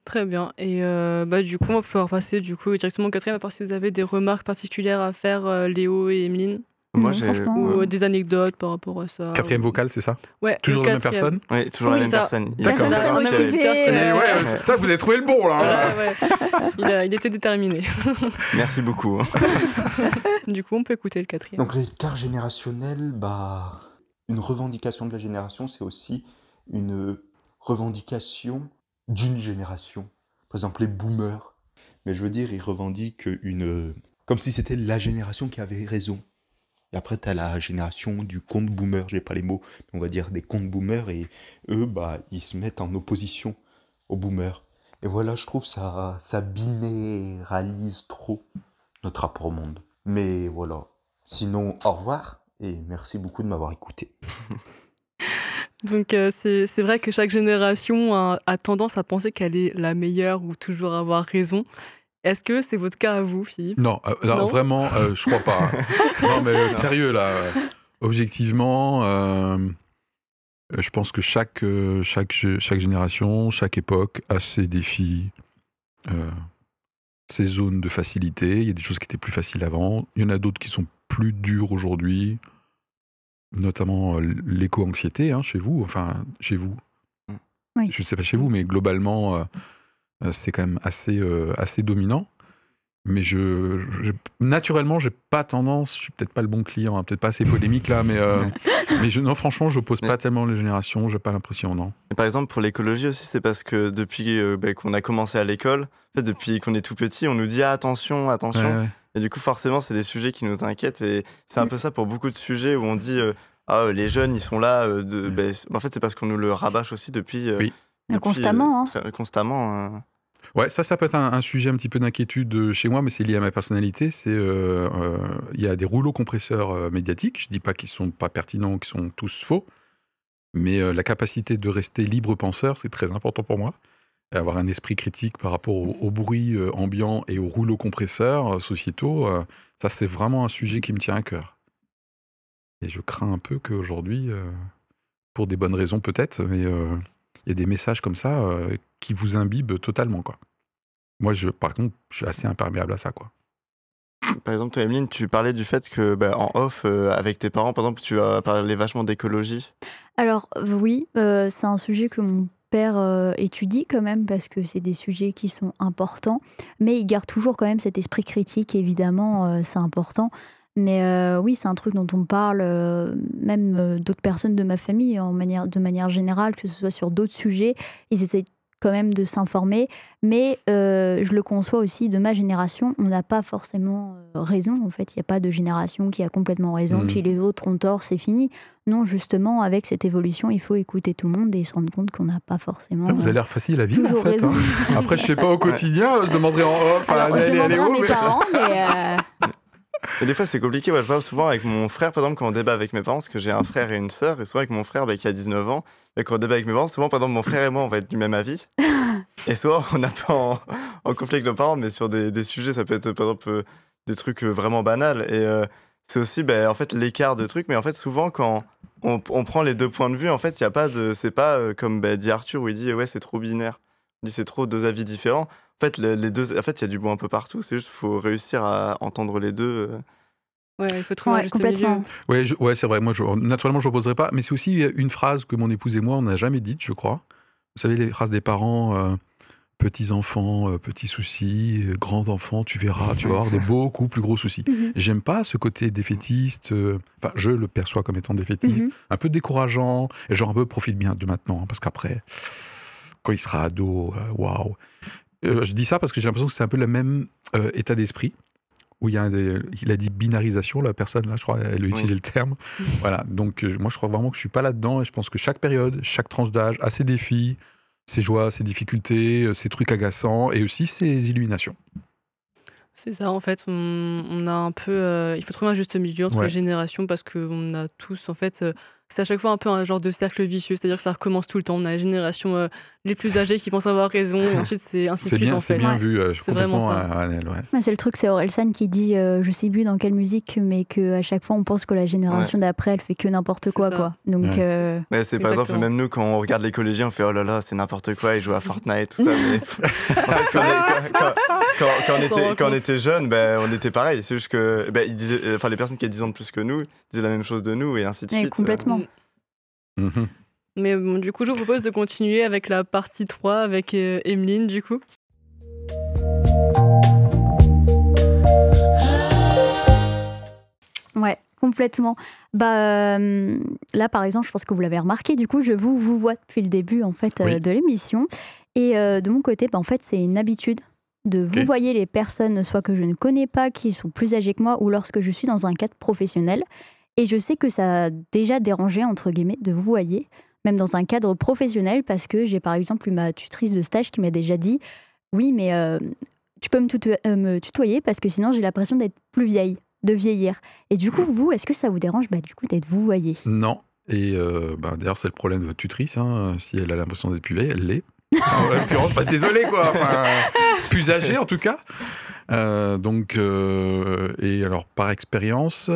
Très bien. Et bah, du coup, on va pouvoir passer du coup, directement au quatrième, à part si vous avez des remarques particulières à faire, Léo et Emeline, Moi, Non, j'ai. franchement, ou euh, des anecdotes par rapport à ça. Quatrième vocal, c'est ça? Ouais, Toujours la même personne? Oui, toujours Oui, la même ça. personne. Il y a D'accord. ouais, Ouais. ça, vous avez trouvé le bon là. Ouais, ouais. Il, a- il était déterminé. Merci beaucoup. hein. Du coup, on peut écouter le quatrième. Donc l'écart générationnel, bah, une revendication de la génération, c'est aussi une revendication d'une génération. Par exemple, les boomers. Mais je veux dire, ils revendiquent une... Comme si c'était la génération qui avait raison. Et après, tu as la génération du compte boomer, j'ai pas les mots, on va dire des comptes boomers, et eux, bah, ils se mettent en opposition aux boomers. Et voilà, je trouve ça, ça binéralise trop notre rapport au monde. Mais voilà. Sinon, au revoir et merci beaucoup de m'avoir écouté. Donc euh, c'est vrai que chaque génération a tendance à penser qu'elle est la meilleure ou toujours avoir raison. Est-ce que c'est votre cas à vous, Philippe? Non, euh, Non? vraiment, euh, je crois pas. non, mais euh, sérieux, là, euh, objectivement, euh, je pense que chaque, chaque, chaque génération, chaque époque a ses défis, euh, ses zones de facilité. Il y a des choses qui étaient plus faciles avant. Il y en a d'autres qui sont plus dures aujourd'hui, notamment l'éco-anxiété, hein, chez vous, enfin, chez vous. Oui. Je ne sais pas chez vous, mais globalement, c'est quand même assez, euh, assez dominant. Mais je, je- naturellement, j'ai pas tendance, je suis peut-être pas le bon client, hein, peut-être pas assez polémique là, mais, euh, mais je, non, franchement, je pose pas tellement les générations, j'ai pas l'impression, non. Et par exemple, pour l'écologie aussi, c'est parce que depuis euh, bah, qu'on a commencé à l'école, en fait, depuis qu'on est tout petit, on nous dit ah, attention, attention. Ouais, ouais. Et du coup, forcément, c'est des sujets qui nous inquiètent. Et c'est un peu ça pour beaucoup de sujets où on dit euh, ah, les jeunes, ils sont là. euh, de... Ouais. bah, en fait, c'est parce qu'on nous le rabâche aussi depuis. euh, Oui. depuis, Constamment, euh, hein. très- constamment. Ouais, ça, ça peut être un, sujet un petit peu d'inquiétude euh, chez moi, mais c'est lié à ma personnalité. C'est euh, euh, il y a des rouleaux compresseurs médiatiques. Je dis pas qu'ils sont pas pertinents, qu'ils sont tous faux, mais la capacité de rester libre penseur, c'est très important pour moi. Et avoir un esprit critique par rapport au, bruit ambiant et aux rouleaux compresseurs sociétaux, ça c'est vraiment un sujet qui me tient à cœur. Et je crains un peu qu'aujourd'hui, pour des bonnes raisons peut-être, mais il y a des messages comme ça euh, qui vous imbibent totalement, quoi. Moi, je, par contre, je suis assez imperméable à ça, quoi. Par exemple, toi, Emeline, tu parlais du fait que bah, en off, euh, avec tes parents, par exemple, tu as parlé vachement d'écologie. Alors oui, euh, c'est un sujet que mon père euh, étudie quand même parce que c'est des sujets qui sont importants, mais il garde toujours quand même cet esprit critique, évidemment, euh, c'est important. Mais euh, oui, c'est un truc dont on parle, euh, même euh, d'autres personnes de ma famille, en manière, de manière générale, que ce soit sur d'autres sujets, ils essaient quand même de s'informer. Mais euh, je le conçois aussi de ma génération, on n'a pas forcément euh, raison. En fait, il n'y a pas de génération qui a complètement raison, Mhm. puis les autres ont tort, c'est fini. Non, justement, avec cette évolution, il faut écouter tout le monde et se rendre compte qu'on n'a pas forcément. Vous euh, avez l'air facile à vivre, en fait. hein. Après, je sais pas au quotidien, je demanderai en off. à Alors, je à mes mais- parents, mais euh, Et des fois, c'est compliqué. Ouais, je vois souvent avec mon frère, par exemple, quand on débat avec mes parents, parce que j'ai un frère et une sœur, et souvent avec mon frère bah, qui a 19 ans, et quand on débat avec mes parents, souvent, par exemple, mon frère et moi, on va être du même avis. Et souvent, on n'a pas en, en conflit avec nos parents, mais sur des, des sujets, ça peut être, par exemple, euh, des trucs euh, vraiment banals. Et euh, c'est aussi, bah, en fait, l'écart de trucs. Mais en fait, souvent, quand on, on prend les deux points de vue, en fait, il y a pas de. C'est pas euh, comme bah, dit Arthur, où il dit, ouais, c'est trop binaire. Il dit, c'est trop deux avis différents. En fait, le- les deux, en fait, il y a du bon un peu partout. C'est juste, faut réussir à entendre les deux. euh. Ouais, il faut trouver un ouais, juste complètement. milieu. Ouais, je- ouais c'est vrai. Moi, je, naturellement, je n'opposerai pas. Mais c'est aussi une phrase que mon épouse et moi, on n'a jamais dite, je crois. Vous savez, les phrases des parents euh, petits enfants, euh, petits soucis, euh, grands enfants, tu verras, tu vas avoir des beaucoup plus gros soucis. Mhm. J'aime pas ce côté défaitiste. euh, Enfin, je le perçois comme étant défaitiste, Mhm. un peu décourageant, et genre un peu profite bien de maintenant, hein, parce qu'après, quand il sera ado, euh, waouh. Euh, je dis ça parce que j'ai l'impression que c'est un peu le même euh, état d'esprit. Où il y a un des- il a dit binarisation, la personne, là, je crois, elle a utilisé le terme. Voilà, donc moi je crois vraiment que je suis pas là-dedans et je pense que chaque période, chaque tranche d'âge a ses défis, ses joies, ses difficultés, ses trucs agaçants et aussi ses illuminations. C'est ça, en fait, on, on a un peu. euh, il faut trouver un juste milieu entre Ouais. les générations parce qu'on a tous, en fait. C'est à chaque fois un peu un genre de cercle vicieux, c'est-à-dire que ça recommence tout le temps. On a la génération euh, les plus âgés qui pensent avoir raison, et ensuite c'est ainsi de bien, en c'est bien vu, euh, je suis C'est vraiment complètement ça. à, à Annelle, ouais. Ouais, c'est le truc, c'est Orelsan qui dit, euh, je sais plus dans quelle musique, mais que à chaque fois on pense que la génération d'après elle fait que n'importe quoi, ça. quoi. Donc Ouais. euh, Mais c'est par exemple, même nous, quand on regarde les collégiens, on fait oh là là, c'est n'importe quoi, ils jouent à Fortnite, tout ça. Mais quand, quand- quand- quand- quand on était, quand on était jeunes, ben, on était pareil. C'est juste que ben, ils disaient, euh, enfin, les personnes qui avaient 10 ans de plus que nous disaient la même chose de nous et ainsi de ouais, suite. complètement. Mm. Mhm. Mais bon, du coup, je vous propose de continuer avec la partie 3 avec euh, Emeline, du coup. Ouais, complètement. Bah euh, là, par exemple, je pense que vous l'avez remarqué. Du coup, je vous vous vois depuis le début en fait euh, Oui. de l'émission. Et euh, de mon côté, bah, en fait, c'est une habitude de vous Ok. voyez les personnes, soit que je ne connais pas, qui sont plus âgées que moi, ou lorsque je suis dans un cadre professionnel. Et je sais que ça a déjà dérangé entre guillemets de vous voyez, même dans un cadre professionnel, parce que j'ai par exemple eu ma tutrice de stage qui m'a déjà dit, oui, mais euh, tu peux me, tuto- euh, me tutoyer parce que sinon j'ai l'impression d'être plus vieille, de vieillir. Et du coup, vous, est-ce que ça vous dérange bah, du coup d'être vous voyez? Non. Et euh, bah, d'ailleurs, c'est le problème de votre tutrice. hein. Si elle a l'impression d'être plus vieille, elle l'est. En l'occurrence, bah, désolé quoi. Enfin, plus âgée en tout cas. Euh, donc, euh, et alors par expérience,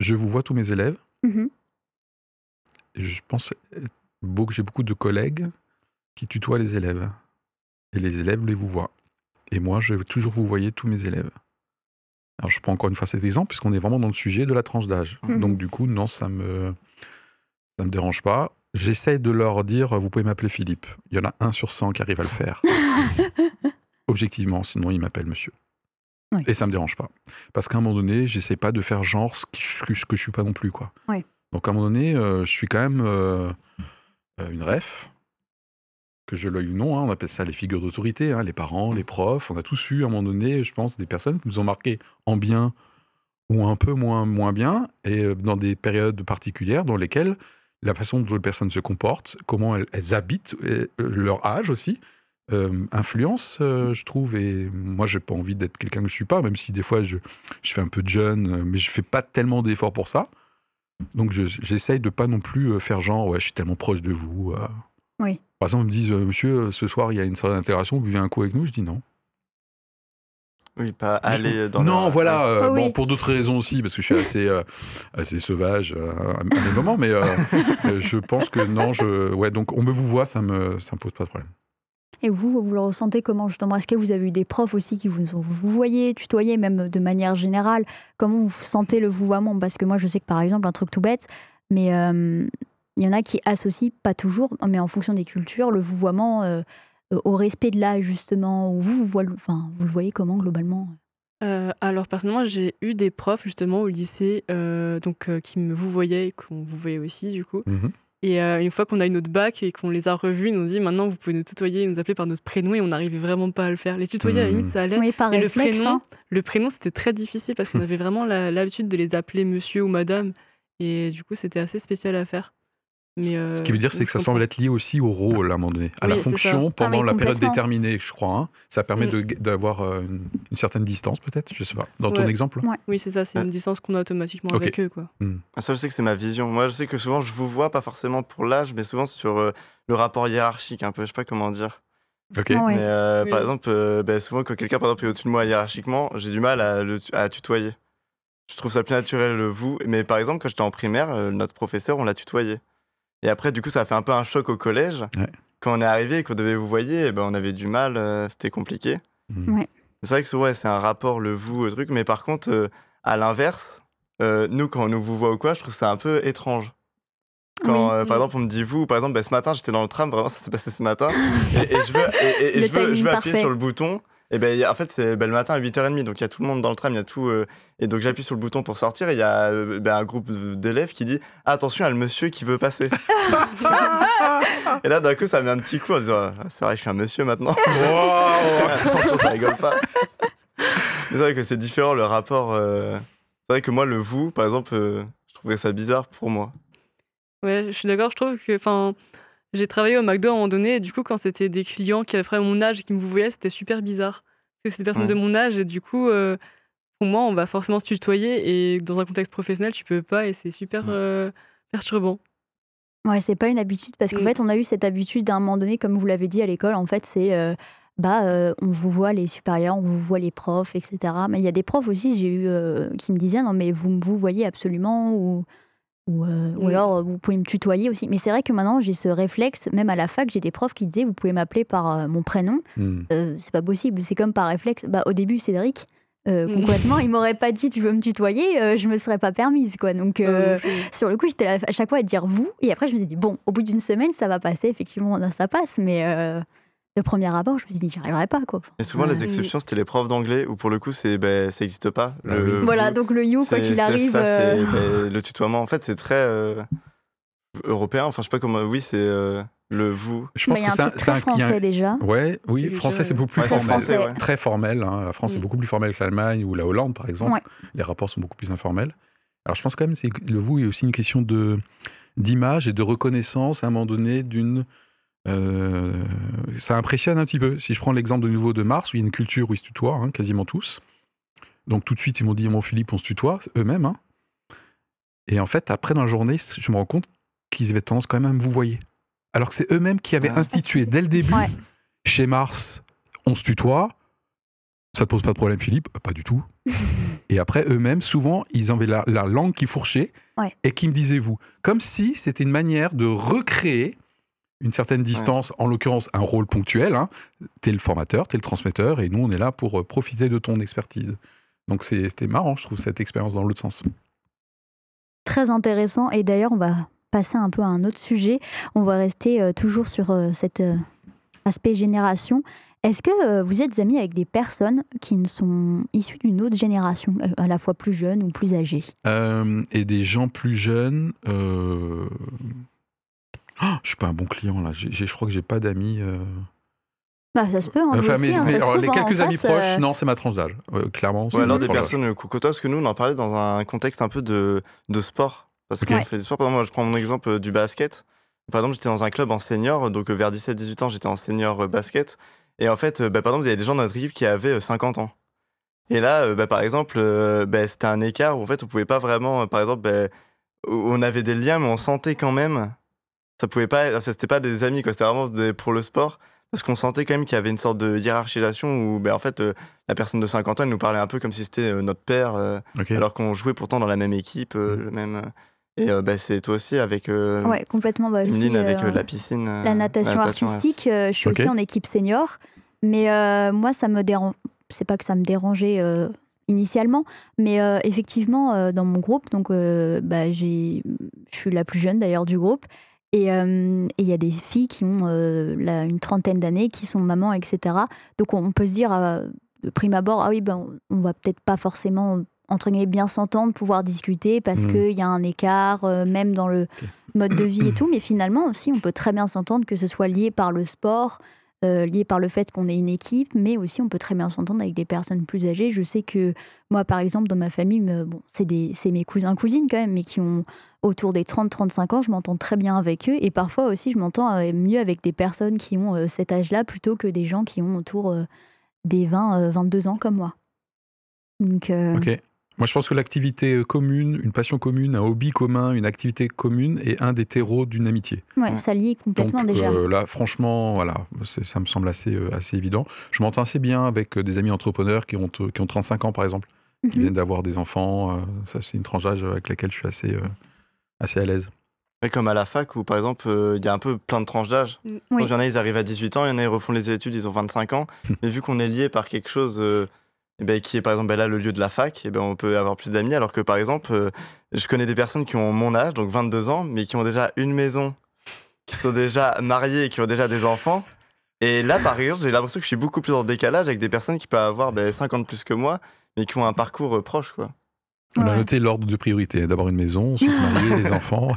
je vous vois tous mes élèves. Mhm. Et je pense beau que j'ai beaucoup de collègues qui tutoient les élèves. Et les élèves les vous voient. Et moi, je vais toujours vous voyer tous mes élèves. Alors, je prends encore une fois cet exemple, puisqu'on est vraiment dans le sujet de la tranche d'âge. Mhm. Donc, du coup, non, ça me, ça me dérange pas. J'essaie de leur dire, vous pouvez m'appeler Philippe. Il y en a un sur 100 qui arrive à le faire. Objectivement, sinon, il m'appelle monsieur. Oui. Et ça me dérange pas. Parce qu'à un moment donné, j'essaie pas de faire genre ce que je, que je suis pas non plus. Quoi. Oui. Donc à un moment donné, euh, je suis quand même euh, euh, une ref, que je l'euille ou non, hein, on appelle ça les figures d'autorité, hein, les parents, les profs, on a tous eu à un moment donné, je pense, des personnes qui nous ont marqué en bien ou un peu moins, moins bien, et dans des périodes particulières dans lesquelles la façon dont les personnes se comportent, comment elles, elles habitent, et, euh, leur âge aussi, euh, influence, euh, je trouve. Et moi, j'ai pas envie d'être quelqu'un que je suis pas, même si des fois je, je fais un peu de jeune, mais je fais pas tellement d'efforts pour ça. Donc je- j'essaye de pas non plus faire genre, ouais, je suis tellement proche de vous. euh. Oui. Par exemple, ils me disent, monsieur, ce soir, il y a une soirée d'intégration, vous buvez un coup avec nous Je dis non. Oui, pas aller dans non, leur- voilà. euh, Oh oui. Bon, pour d'autres raisons aussi, parce que je suis assez, euh, assez sauvage euh, à mes moments, mais je pense que non, je, ouais, donc on me vous voit, ça me, ça me pose pas de problème. Et vous, vous le ressentez comment justement? Est-ce que vous avez eu des profs aussi qui vous ont vous voyez, tutoyé, même de manière générale? Comment vous sentez le vouvoiement? Parce que moi, je sais que par exemple, un truc tout bête, mais euh, il y en a qui associent, pas toujours, mais en fonction des cultures, le vouvoiement au respect de l'âge justement. Ou vous, vous, voyez, enfin, vous le voyez comment globalement? Euh, alors personnellement, j'ai eu des profs justement au lycée, euh, donc euh, qui me vous voyaient et qu'on vous voyait aussi du coup. Mhm. Et euh, une fois qu'on a eu notre bac et qu'on les a revus, ils nous ont dit maintenant vous pouvez nous tutoyer, et nous appeler par notre prénom et on n'arrivait vraiment pas à le faire. Les tutoyer à la Mhm. limite ça allait. Oui, par Et le réflexe. prénom, hein. le prénom c'était très difficile parce qu'on avait vraiment l'habitude de les appeler monsieur ou madame et du coup c'était assez spécial à faire. Mais, euh, Ce qui veut dire, c'est que ça semble être lié aussi au rôle à un moment donné, à Oui, la ça. fonction Ah, pendant mais la période déterminée, je crois. hein. Ça permet Mm. d'avoir euh, une, une certaine distance, peut-être, je sais pas. Dans ton Ouais. exemple Oui c'est ça, c'est Ouais. une distance qu'on a automatiquement avec eux quoi. Ça, je sais que c'est ma vision. Moi, je sais que souvent, je vous vois, pas forcément pour l'âge, mais souvent sur euh, le rapport hiérarchique, un peu. Je sais pas comment dire. Ok. Ah ouais. Mais euh, Oui. par exemple, euh, ben, souvent, quand quelqu'un, par exemple, est au-dessus de moi hiérarchiquement, j'ai du mal à, le, à tutoyer. Je trouve ça plus naturel, le vous. Mais par exemple, quand j'étais en primaire, euh, notre professeur, on l'a tutoyé. Et après, du coup, ça a fait un peu un choc au collège. Ouais. Quand on est arrivé et qu'on devait vous voyer, eh ben, on avait du mal, euh, c'était compliqué. Mm. Ouais. C'est vrai que ouais, c'est un rapport, le vous, le truc. Mais par contre, euh, à l'inverse, euh, nous, quand on nous vous voit ou quoi, je trouve ça un peu étrange. Quand, Oui. euh, par exemple, on me dit vous, par exemple, ben, ce matin, j'étais dans le tram, vraiment, ça s'est passé ce matin, et, et je veux, et, et- et Le je veux, je veux appuyer parfait. sur le bouton. Et ben, y a- en fait, c'est ben, le matin à 8h30, donc il y a tout le monde dans le tram, il y a tout. euh, et donc j'appuie sur le bouton pour sortir, et il y a euh, ben, un groupe d'élèves qui dit Attention, il y a le monsieur qui veut passer. et là, d'un coup, ça met un petit coup en disant Ah, C'est vrai, je suis un monsieur maintenant. Attention, ça rigole pas. C'est vrai que c'est différent le rapport. euh, C'est vrai que moi, le vous, par exemple, euh, je trouverais ça bizarre pour moi. Ouais, je suis d'accord. Je trouve que, enfin, j'ai travaillé au McDo à un moment donné, et du coup, quand c'était des clients qui avaient mon âge et qui me voyaient, c'était super bizarre. Parce que c'est des personnes Ouais. de mon âge, et du coup, euh, pour moi, on va forcément se tutoyer, et dans un contexte professionnel, tu peux pas, et c'est super Ouais. euh, perturbant. Ouais, c'est pas une habitude parce qu'en Mm. fait, on a eu cette habitude à un moment donné, comme vous l'avez dit à l'école, en fait, c'est euh, bah euh, on vous voit les supérieurs, on vous voit les profs, etc. Mais il y a des profs aussi, j'ai eu euh, qui me disaient non mais vous vous voyez absolument ou ou, euh, ou Mm. alors euh, vous pouvez me tutoyer aussi. Mais c'est vrai que maintenant j'ai ce réflexe, même à la fac, j'ai des profs qui disaient vous pouvez m'appeler par euh, mon prénom. Mm. Euh, c'est pas possible, c'est comme par réflexe. Bah au début Cédric. Euh, Mm. concrètement, il m'aurait pas dit tu veux me tutoyer, euh, je me serais pas permise quoi. Donc euh, sur le coup, j'étais à chaque fois à dire vous. Et après, je me suis dit, bon, au bout d'une semaine, ça va passer. Effectivement, ça passe. Mais le premier rapport, je me suis dit, j'y arriverai pas. Quoi. Et souvent, Ouais. les exceptions, c'était les profs d'anglais, où pour le coup, c'est, ben, ça n'existe pas. Ah Le oui. vous, Voilà, donc le you, quoi qu'il arrive. ça, euh, ben, le tutoiement, en fait, c'est très euh, européen. Enfin, je sais pas comment. Oui, c'est euh, le vous. Je bah, pense Il y a que un c'est très un- français déjà. Ouais, oui, français c'est beaucoup plus Ouais, formel. français, ouais. Très formel. hein. La France est Mm. beaucoup plus formelle que l'Allemagne ou la Hollande, par exemple. Ouais. Les rapports sont beaucoup plus informels. Alors je pense quand même que le vous est aussi une question de d'image et de reconnaissance à un moment donné d'une. Euh, ça impressionne un petit peu. Si je prends l'exemple de nouveau de Mars, où il y a une culture où ils se tutoient, hein, quasiment tous. Donc tout de suite, ils m'ont dit, mon Philippe, on se tutoie, eux-mêmes. hein. Et en fait, après, dans la journée, je me rends compte qu'ils avaient tendance quand même à me vous voyer. Alors que c'est eux-mêmes qui avaient Ouais. institué dès le début, Ouais. chez Mars, on se tutoie. Ça te pose pas de problème, Philippe Euh, Pas du tout. et après, eux-mêmes, souvent, ils avaient la, la langue qui fourchait Ouais. et qui me disaient vous. Comme si c'était une manière de recréer une certaine distance, en l'occurrence un rôle ponctuel. Hein. T'es le formateur, t'es le transmetteur, et nous, on est là pour euh, profiter de ton expertise. Donc c'est- c'était marrant, je trouve, cette expérience dans l'autre sens. Très intéressant. Et d'ailleurs, on va passer un peu à un autre sujet. On va rester euh, toujours sur euh, cet euh, aspect génération. Est-ce que vous êtes amis avec des personnes qui ne sont issues d'une autre génération, à la fois plus jeune ou plus âgée Euh, et des gens plus jeunes. Oh, je suis pas un bon client là. J'ai- je crois que j'ai pas d'amis. euh. Bah, ça se peut, hein, Enfin, aussi, mais- hein, mais ça se alors, trouve, les hein, en quelques amis face, proches, euh, non, c'est ma tranche d'âge. Euh, clairement. Ou c'est alors des personnes côtoie, parce que nous, on en parlait dans un contexte un peu de, de sport. Parce Ok. qu'on Ouais. fait du sport. Par exemple, moi, je prends mon exemple euh, du basket. Par exemple, j'étais dans un club en senior, donc vers 17-18 ans, j'étais en senior basket. Et en fait, bah, par exemple, il y avait des gens dans notre équipe qui avaient euh, 50 ans. Et là, bah, par exemple, bah, c'était un écart où en fait, on pouvait pas vraiment, par exemple, bah, on avait des liens, mais on sentait quand même. Ça pouvait pas, enfin, c'était pas des amis, quoi. C'était vraiment des- pour le sport. Parce qu'on sentait quand même qu'il y avait une sorte de hiérarchisation où, bah, en fait, euh, la personne de 50 ans, elle nous parlait un peu comme si c'était euh, notre père, euh, alors qu'on jouait pourtant dans la même équipe, euh, Mm. le même. et euh, bah, c'est toi aussi avec euh, Ouais, complètement. Bah, une aussi, ligne avec la piscine. euh, la natation artistique, euh, je suis aussi en équipe senior. Mais euh, moi, ça me dérange. C'est pas que ça me dérangeait euh, initialement, mais euh, effectivement, euh, dans mon groupe, donc euh, bah, j'ai, je suis la plus jeune d'ailleurs du groupe. Et euh, et il y a des filles qui ont euh, une trentaine d'années, qui sont mamans, etc. Donc on peut se dire euh, de prime abord, ah oui, ben, on va peut-être pas forcément entre guillemets bien s'entendre, pouvoir discuter parce Mhm. qu'il y a un écart, même dans le mode de vie et tout. Mais finalement aussi, on peut très bien s'entendre que ce soit lié par le sport, euh, lié par le fait qu'on est une équipe, mais aussi on peut très bien s'entendre avec des personnes plus âgées. Je sais que moi, par exemple, dans ma famille, bon, c'est mes cousins, cousines quand même, mais qui ont autour des 30-35 ans, je m'entends très bien avec eux. Et parfois aussi, je m'entends euh, mieux avec des personnes qui ont euh, cet âge-là plutôt que des gens qui ont autour des 20-22 ans comme moi. Donc. Moi, je pense que l'activité euh, commune, une passion commune, un hobby commun, une activité commune est un des terreaux d'une amitié. ouais, ça lie complètement Donc déjà. euh, là, franchement, voilà, ça me semble assez, euh, assez évident. Je m'entends assez bien avec des amis entrepreneurs qui ont, qui ont 35 ans, par exemple, qui Mhm. viennent d'avoir des enfants. euh, ça, c'est une tranche d'âge avec laquelle je suis assez, euh, assez à l'aise. Et comme à la fac où, par exemple, euh, il y a un peu plein de tranches d'âge. Oui. Donc, Il y en a, ils arrivent à 18 ans, il y en a, ils refont les études, ils ont 25 ans. Mais vu qu'on est lié par quelque chose euh, eh ben, qui est, par exemple, ben là, le lieu de la fac, eh ben, on peut avoir plus d'amis. Alors que, par exemple, euh, je connais des personnes qui ont mon âge, donc 22 ans, mais qui ont déjà une maison, qui sont déjà mariées et qui ont déjà des enfants. Et là, par exemple, j'ai l'impression que je suis beaucoup plus en décalage avec des personnes qui peuvent avoir ben, 50 plus que moi, mais qui ont un parcours euh, proche, quoi. On a noté l'ordre de priorité. D'abord une maison, ensuite marier, les enfants.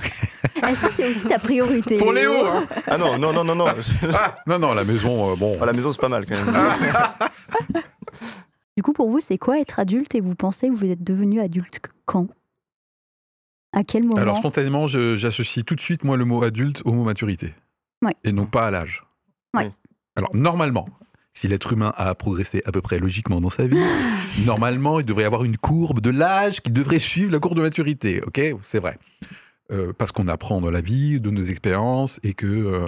Est-ce que c'est aussi ta priorité Pour Léo, hein Ah non, non, non, non, non. Ah, Non, non, la maison, euh, bon. Oh, la maison, c'est pas mal quand même. Du coup, pour vous, c'est quoi être adulte et vous pensez que vous êtes devenu adulte quand? À quel moment? Alors spontanément, j'associe tout de suite moi le mot adulte au mot maturité. Ouais. Et non pas à l'âge. Ouais. Alors normalement, si l'être humain a progressé à peu près logiquement dans sa vie, normalement il devrait y avoir une courbe de l'âge qui devrait suivre la courbe de maturité. Ok, c'est vrai. Euh, parce qu'on apprend dans la vie, de nos expériences, et que euh,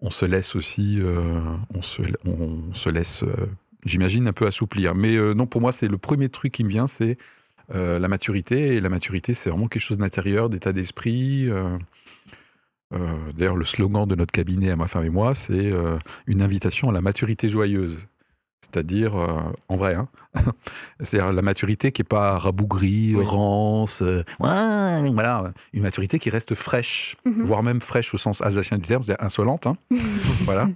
on se laisse aussi, euh, on, se, on se laisse, j'imagine, un peu assouplir. Mais euh, non, pour moi, c'est le premier truc qui me vient, c'est euh, la maturité. Et la maturité, c'est vraiment quelque chose d'intérieur, d'état d'esprit. euh, D'ailleurs, le slogan de notre cabinet à ma femme et moi, c'est une invitation à la maturité joyeuse. C'est-à-dire, en vrai, hein, c'est-à-dire la maturité qui n'est pas rabougrie, Oui. rance, ouais, voilà, une maturité qui reste fraîche, Mhm. voire même fraîche au sens alsacien du terme, c'est-à-dire insolente. hein. voilà.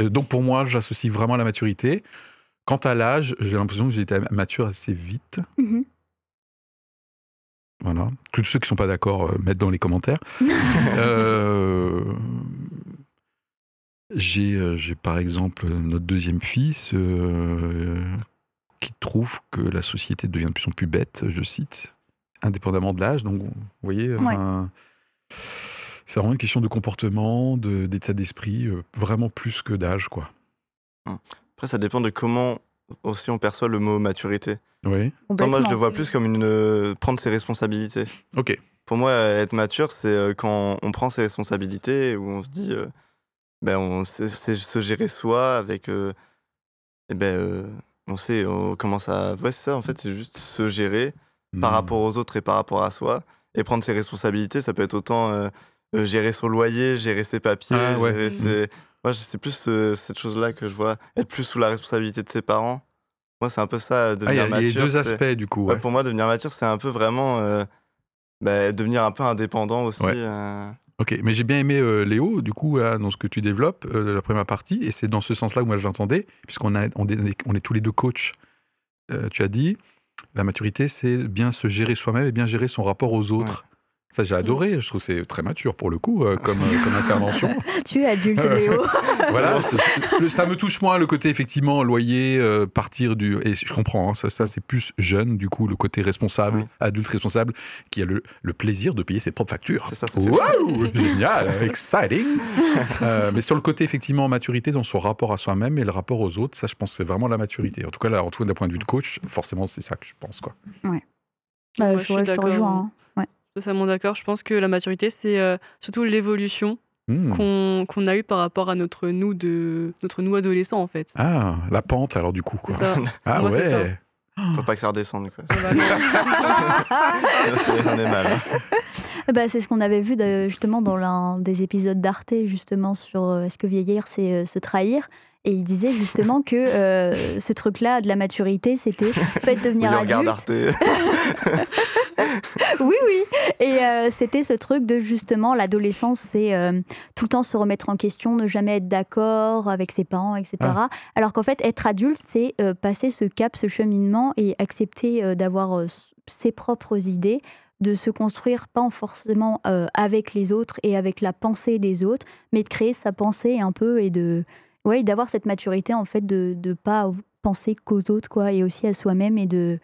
Euh, donc pour moi, j'associe vraiment la maturité. Quant à l'âge, j'ai l'impression que j'ai été mature assez vite. Mhm. Voilà. Tous ceux qui ne sont pas d'accord, euh, mettent dans les commentaires. Euh, j'ai, euh, j'ai par exemple notre deuxième fils euh, qui trouve que la société devient de plus en plus bête, je cite, indépendamment de l'âge. Donc, vous voyez, enfin, c'est vraiment une question de comportement, de, d'état d'esprit, euh, vraiment plus que d'âge, quoi. Après, ça dépend de comment aussi on perçoit le mot maturité. Oui. Enfin, moi, je le vois plus comme une euh, prendre ses responsabilités. Ok. Pour moi, être mature, c'est euh, quand on prend ses responsabilités, où on se dit, euh, ben, on sait, se gérer soi avec, euh, et ben, euh, on sait, on commence à, ouais, c'est ça. En fait, c'est juste se gérer par Hmm. rapport aux autres et par rapport à soi, et prendre ses responsabilités. Ça peut être autant euh, euh, gérer son loyer, gérer ses papiers, Ah, ouais. gérer ses- Moi, c'est plus euh, cette chose-là que je vois, être plus sous la responsabilité de ses parents. Moi, c'est un peu ça, Ah, il y devenir a, il y a mature. deux aspects, du coup. Ouais, ouais. pour moi, devenir mature, c'est un peu vraiment euh, bah, devenir un peu indépendant aussi. Euh. Ok, mais j'ai bien aimé euh, Léo, du coup, là, dans ce que tu développes, euh, la première partie, et c'est dans ce sens-là où moi je l'entendais, puisqu'on a, on est, on est tous les deux coachs. Euh, tu as dit, la maturité, c'est bien se gérer soi-même et bien gérer son rapport aux autres. Ça, j'ai adoré. Je trouve que c'est très mature pour le coup, euh, comme, euh, comme intervention. Tu es adulte, Léo. voilà, ça me touche moins le côté effectivement loyer, euh, partir du. Et je comprends, hein, ça, ça c'est plus jeune, du coup, le côté responsable, Oui. adulte responsable, qui a le, le plaisir de payer ses propres factures. C'est ça, ça Waouh Génial, exciting Euh, Mais sur le côté effectivement maturité dans son rapport à soi-même et le rapport aux autres, ça je pense que c'est vraiment la maturité. En tout cas, là, en tout cas d'un point de vue de coach, forcément c'est ça que je pense. quoi. Bah, Moi, je, je suis ouais, d'accord. Ouais. Totalement d'accord. Je pense que la maturité, c'est euh, surtout l'évolution Hmm. qu'on a eue par rapport à notre nous de notre nous adolescent en fait. Ah, la pente alors du coup. Quoi. ça. Ah Moi, c'est ça. ouais. Faut pas que ça redescende. Quoi. J'en ai mal. hein. Bah, c'est ce qu'on avait vu de- justement dans l'un des épisodes d'Arte, justement, sur euh, est-ce que vieillir, c'est euh, se trahir? Et il disait justement que euh, ce truc-là de la maturité, c'était le fait de devenir Oui, adulte. Arte. Oui, oui. Et euh, c'était ce truc de justement l'adolescence, c'est euh, tout le temps se remettre en question, ne jamais être d'accord avec ses parents, etc. Ah. Alors qu'en fait, être adulte, c'est euh, passer ce cap, ce cheminement et accepter d'avoir ses propres idées, de se construire pas en forcément avec les autres et avec la pensée des autres, mais de créer sa pensée un peu et de ouais, d'avoir cette maturité en fait de ne pas penser qu'aux autres quoi et aussi à soi-même et de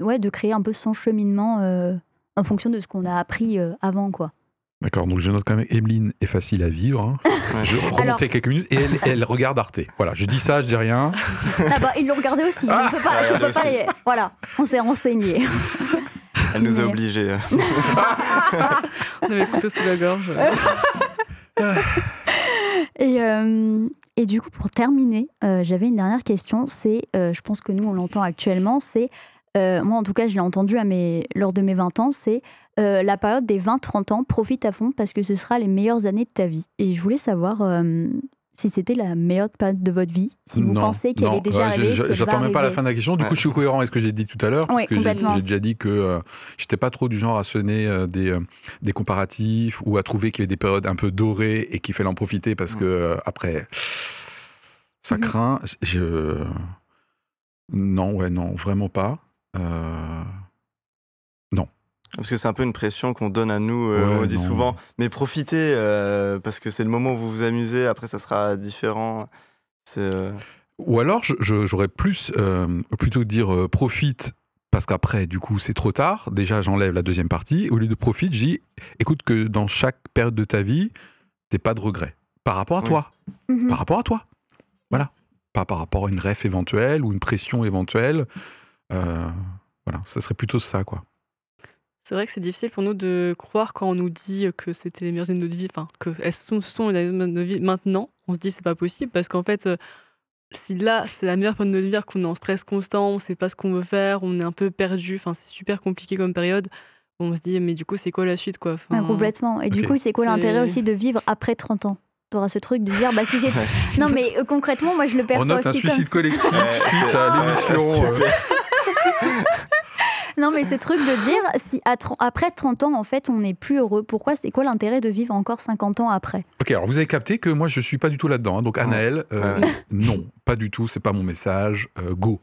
ouais, de créer un peu son cheminement euh, en fonction de ce qu'on a appris euh, avant, quoi. D'accord, donc je note quand même Emeline est facile à vivre. hein. Je remontais Alors- quelques minutes et elle, elle regarde Arte. Voilà, je dis ça, je dis rien. Ah bah, ils l'ont regardé aussi. Ah on peut pas, je peux pas les... Voilà, on s'est renseigné. Elle nous a obligés. On avait le couteau sous la gorge. Et, euh, et du coup, pour terminer, euh, j'avais une dernière question. C'est, euh, je pense que nous, on l'entend actuellement, c'est, euh, moi en tout cas, je l'ai entendu à mes, lors de mes 20 ans, c'est euh, la période des 20-30 ans, profite à fond parce que ce sera les meilleures années de ta vie. Et je voulais savoir euh, si c'était la meilleure période de votre vie, si vous Non, pensez qu'elle est déjà ouais, arrivée. je- va même pas la fin de la question. Du coup, je suis cohérent avec ce que j'ai dit tout à l'heure. Ouais, parce que j'ai- déjà dit que euh, j'étais pas trop du genre à sonner euh, des, euh, des comparatifs ou à trouver qu'il y avait des périodes un peu dorées et qu'il fallait en profiter parce que euh, après, ça Mhm. craint. Je... Non, ouais, non, vraiment pas. Euh, Parce que c'est un peu une pression qu'on donne à nous. euh, Ouais, on dit non. souvent, mais profitez euh, parce que c'est le moment où vous vous amusez. Après, ça sera différent. Euh, Ou alors, j'aurais plus, euh, plutôt dire euh, profite, parce qu'après, du coup, c'est trop tard. Déjà, j'enlève la deuxième partie. Au lieu de profite, je dis écoute, que dans chaque période de ta vie, t'es pas de regrets. Par rapport à Oui. toi. Mhm. Par rapport à toi. Voilà. Pas par rapport à une ref éventuelle ou une pression éventuelle. Euh, voilà, ça serait plutôt ça, quoi. C'est vrai que c'est difficile pour nous de croire quand on nous dit que c'était les meilleures années de notre vie, enfin que elles sont, ce sont les meilleures années de notre vie maintenant. On se dit c'est pas possible parce qu'en fait, euh, si là c'est la meilleure période de notre vie, qu'on est en stress constant, on sait pas ce qu'on veut faire, on est un peu perdu, enfin c'est super compliqué comme période. On se dit mais du coup c'est quoi la suite quoi? Ah, complètement. Et du coup, c'est quoi l'intérêt aussi de vivre après 30 ans? T'auras ce truc de dire, bah si j'ai. Non, mais euh, concrètement, moi je le On perçois note un aussi comme suicide collectif Ouais, suite à l'émission. Non, mais ce truc de dire, si à tr- après 30 ans, en fait, on n'est plus heureux, pourquoi C'est quoi l'intérêt de vivre encore 50 ans après? Ok, alors vous avez capté que moi je suis pas du tout là-dedans. hein. Donc Anaël, euh, Ouais. non, pas du tout, c'est pas mon message. Euh, go.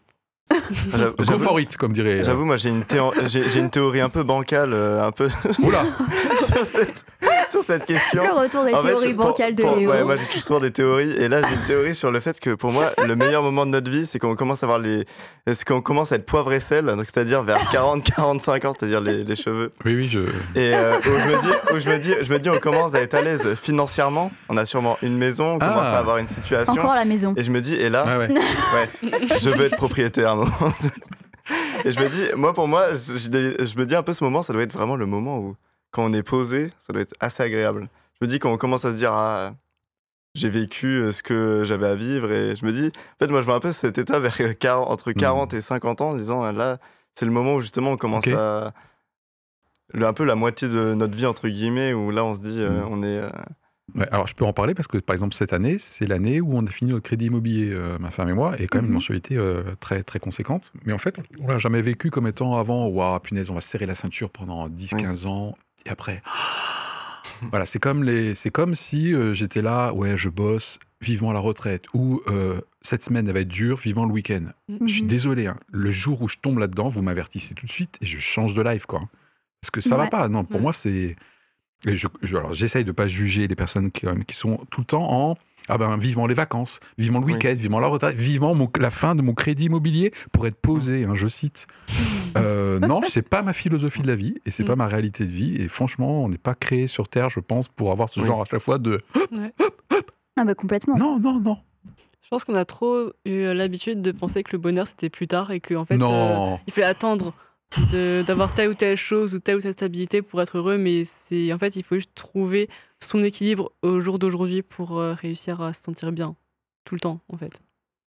J'avoue- Go for it, comme dirait. euh, J'avoue, moi, j'ai une, théo- j'ai j'ai une théorie un peu bancale, euh, un peu Oula sur, cette, question. Le retour des En fait, théories pour- bancales de pour- Léo. Ouais, moi j'ai toujours des théories. Et là, j'ai une théorie sur le fait que pour moi, le meilleur moment de notre vie, c'est quand on commence à avoir les. C'est quand on commence à être poivre et sel, donc c'est-à-dire vers 40-45 ans, c'est-à-dire les, les cheveux. Oui, oui, je. Et euh, où, je me dis, où je, me dis, je me dis, on commence à être à l'aise financièrement. On a sûrement une maison, on commence Ah. à avoir une situation. Encore à la maison. Et je me dis, et là, Ah ouais. ouais, je veux être propriétaire à un moment. Et je me dis, moi pour moi, je, je me dis un peu ce moment, ça doit être vraiment le moment où, quand on est posé, ça doit être assez agréable. Je me dis, quand on commence à se dire, ah, j'ai vécu euh, ce que j'avais à vivre, et je me dis, en fait, moi je vois un peu cet état vers 40, entre 40 et 50 ans, en disant, ah, là, c'est le moment où justement on commence à. le- un peu la moitié de notre vie, entre guillemets, où là on se dit, euh, Mm. on est. euh, Ouais, alors je peux en parler parce que par exemple cette année, c'est l'année où on a fini notre crédit immobilier, euh, ma femme et moi, et quand même une Mhm. mensualité très très conséquente. Mais en fait, on l'a jamais vécu comme étant avant, waouh, punaise, on va se serrer la ceinture pendant 10-15 ans, et après, Voilà, c'est comme, les, c'est comme si euh, j'étais là, ouais, je bosse, vivement la retraite, ou euh, cette semaine, elle va être dure, vivement le week-end. Je suis désolé, hein, le jour où je tombe là-dedans, vous m'avertissez tout de suite et je change de live, quoi. Parce que ça va pas. Non, pour Ouais. moi, c'est. Et je- je- alors, j'essaye de pas juger les personnes qui, même, qui sont tout le temps en. Ah ben, vivement les vacances, vivement le Oui. week-end, vivement la retraite, vivement mon- la fin de mon crédit immobilier pour être posé, hein, je cite. Euh, non, c'est pas ma philosophie de la vie et c'est Mm. pas ma réalité de vie. Et franchement, on n'est pas créé sur Terre, je pense, pour avoir ce Oui. genre à chaque fois de. Ah bah complètement. Non, non, non. Je pense qu'on a trop eu l'habitude de penser que le bonheur c'était plus tard et qu'en fait euh, il fallait attendre d'avoir telle ou telle chose ou telle ou telle stabilité pour être heureux, mais c'est en fait il faut juste trouver son équilibre au jour d'aujourd'hui pour euh, réussir à se sentir bien tout le temps en fait,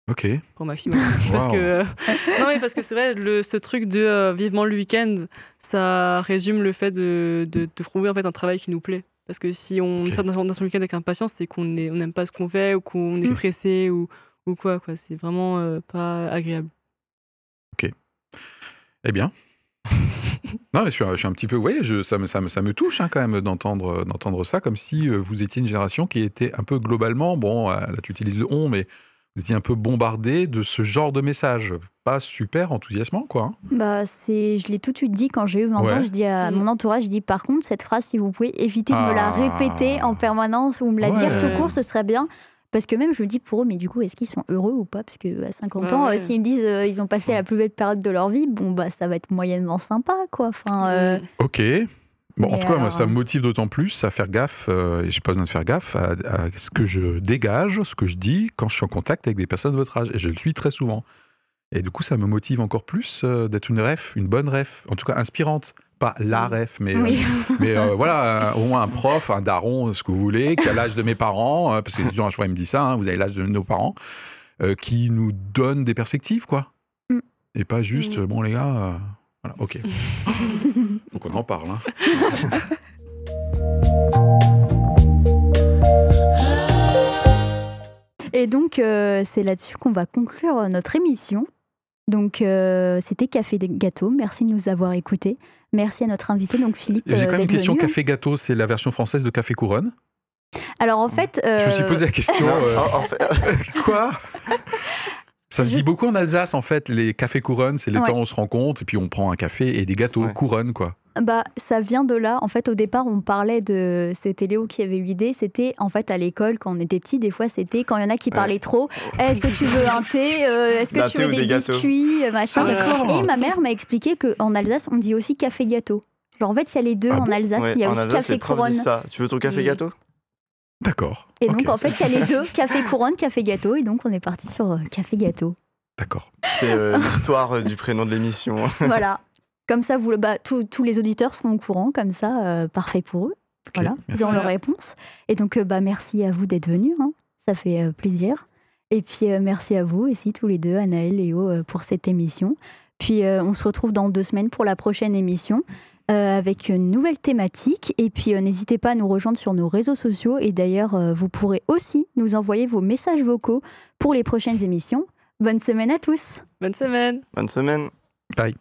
Ok. au maximum. Parce que euh, non mais parce que c'est vrai le, ce truc de euh, vivement le week-end, ça résume le fait de, de, de trouver en fait un travail qui nous plaît. Parce que si on Ok. sort dans son- dans son week-end avec impatience, c'est qu'on on n'aime pas ce qu'on fait ou qu'on est Mm. stressé ou, ou quoi. quoi. C'est vraiment pas agréable. Eh bien. non, mais je suis, un- je suis un petit peu. Oui, je, ça, me, ça, me, ça me touche hein, quand même d'entendre, d'entendre ça, comme si euh, vous étiez une génération qui était un peu globalement, bon, euh, là tu utilises le on, mais vous étiez un peu bombardé de ce genre de message. Pas super enthousiasmant, quoi. hein. Bah, c'est, je l'ai tout de suite dit quand j'ai eu 20 Ouais. ans. Je dis à Mm. mon entourage, je dis par contre, cette phrase, si vous pouvez éviter de me la Ah. répéter en permanence ou me la dire tout court, ce serait bien. Parce que même je me dis pour eux, mais du coup, est-ce qu'ils sont heureux ou pas? Parce que à 50 Bah ans, ouais. euh, s'ils me disent euh, ils ont passé la plus belle période de leur vie, bon bah ça va être moyennement sympa quoi. Enfin, euh, Mm. Ok. Bon, en tout cas, moi, ça me euh, motive d'autant plus à faire gaffe, euh, et j'ai pas besoin de faire gaffe, à, à ce que je dégage, ce que je dis quand je suis en contact avec des personnes de votre âge. Et je le suis très souvent. Et du coup, ça me motive encore plus euh, d'être une ref, une bonne ref, en tout cas inspirante. Pas la ref, mais, oui. euh, mais euh, voilà, euh, au moins un prof, un daron, ce que vous voulez, qui a l'âge de mes parents, euh, parce que c'est toujours un choix, il me dit ça, hein, vous avez l'âge de nos parents, euh, qui nous donne des perspectives, quoi. Mm. Et pas juste, Mm. bon les gars, euh, voilà, ok. Faut qu'on en parle. Hein. Et donc, euh, c'est là-dessus qu'on va conclure notre émission. Donc, euh, c'était Café des Gâteaux. Merci de nous avoir écoutés. Merci à notre invité, donc Philippe. J'ai euh, quand même une question venu. café gâteau, c'est la version française de café couronne. Alors, en fait. Je me suis euh, posé la question. Euh, Quoi? Ça se dit beaucoup en Alsace en fait, les cafés couronnes, c'est les Ouais. temps où on se rencontre et puis on prend un café et des gâteaux Ouais. couronnes quoi. Bah, ça vient de là. En fait, au départ, on parlait de. C'était Léo qui avait eu l'idée. C'était en fait à l'école, quand on était petit, des fois, c'était quand il y en a qui Ouais. parlaient trop. Eh, Est-ce que tu veux un thé Euh, Est-ce que tu thé veux ou des, biscuits euh, machin. Ah. Et ma mère m'a expliqué qu'en Alsace, on dit aussi café gâteau. Genre, en fait, il y a les deux Ah en bon? Alsace. Ouais, il y a en aussi Alsace, café couronne. ça. Tu veux ton café Mm. gâteau? D'accord. Et donc, en fait, il y a les deux, café couronne, café gâteau. Et donc, on est parti sur euh, café gâteau. D'accord. C'est euh, l'histoire euh, du prénom de l'émission. voilà. Comme ça, vous, bah, tous- tous les auditeurs seront au courant. Comme ça, euh, parfait pour eux. Voilà, merci. ils ont leur réponse. Et donc, euh, bah, merci à vous d'être venus. hein. Ça fait euh, plaisir. Et puis, euh, merci à vous aussi, tous les deux, Anaël et Léo, euh, pour cette émission. Puis, euh, on se retrouve dans deux semaines pour la prochaine émission avec une nouvelle thématique. Et puis, euh, n'hésitez pas à nous rejoindre sur nos réseaux sociaux. Et d'ailleurs, euh, vous pourrez aussi nous envoyer vos messages vocaux pour les prochaines émissions. Bonne semaine à tous! Bonne semaine Bonne semaine. Bye.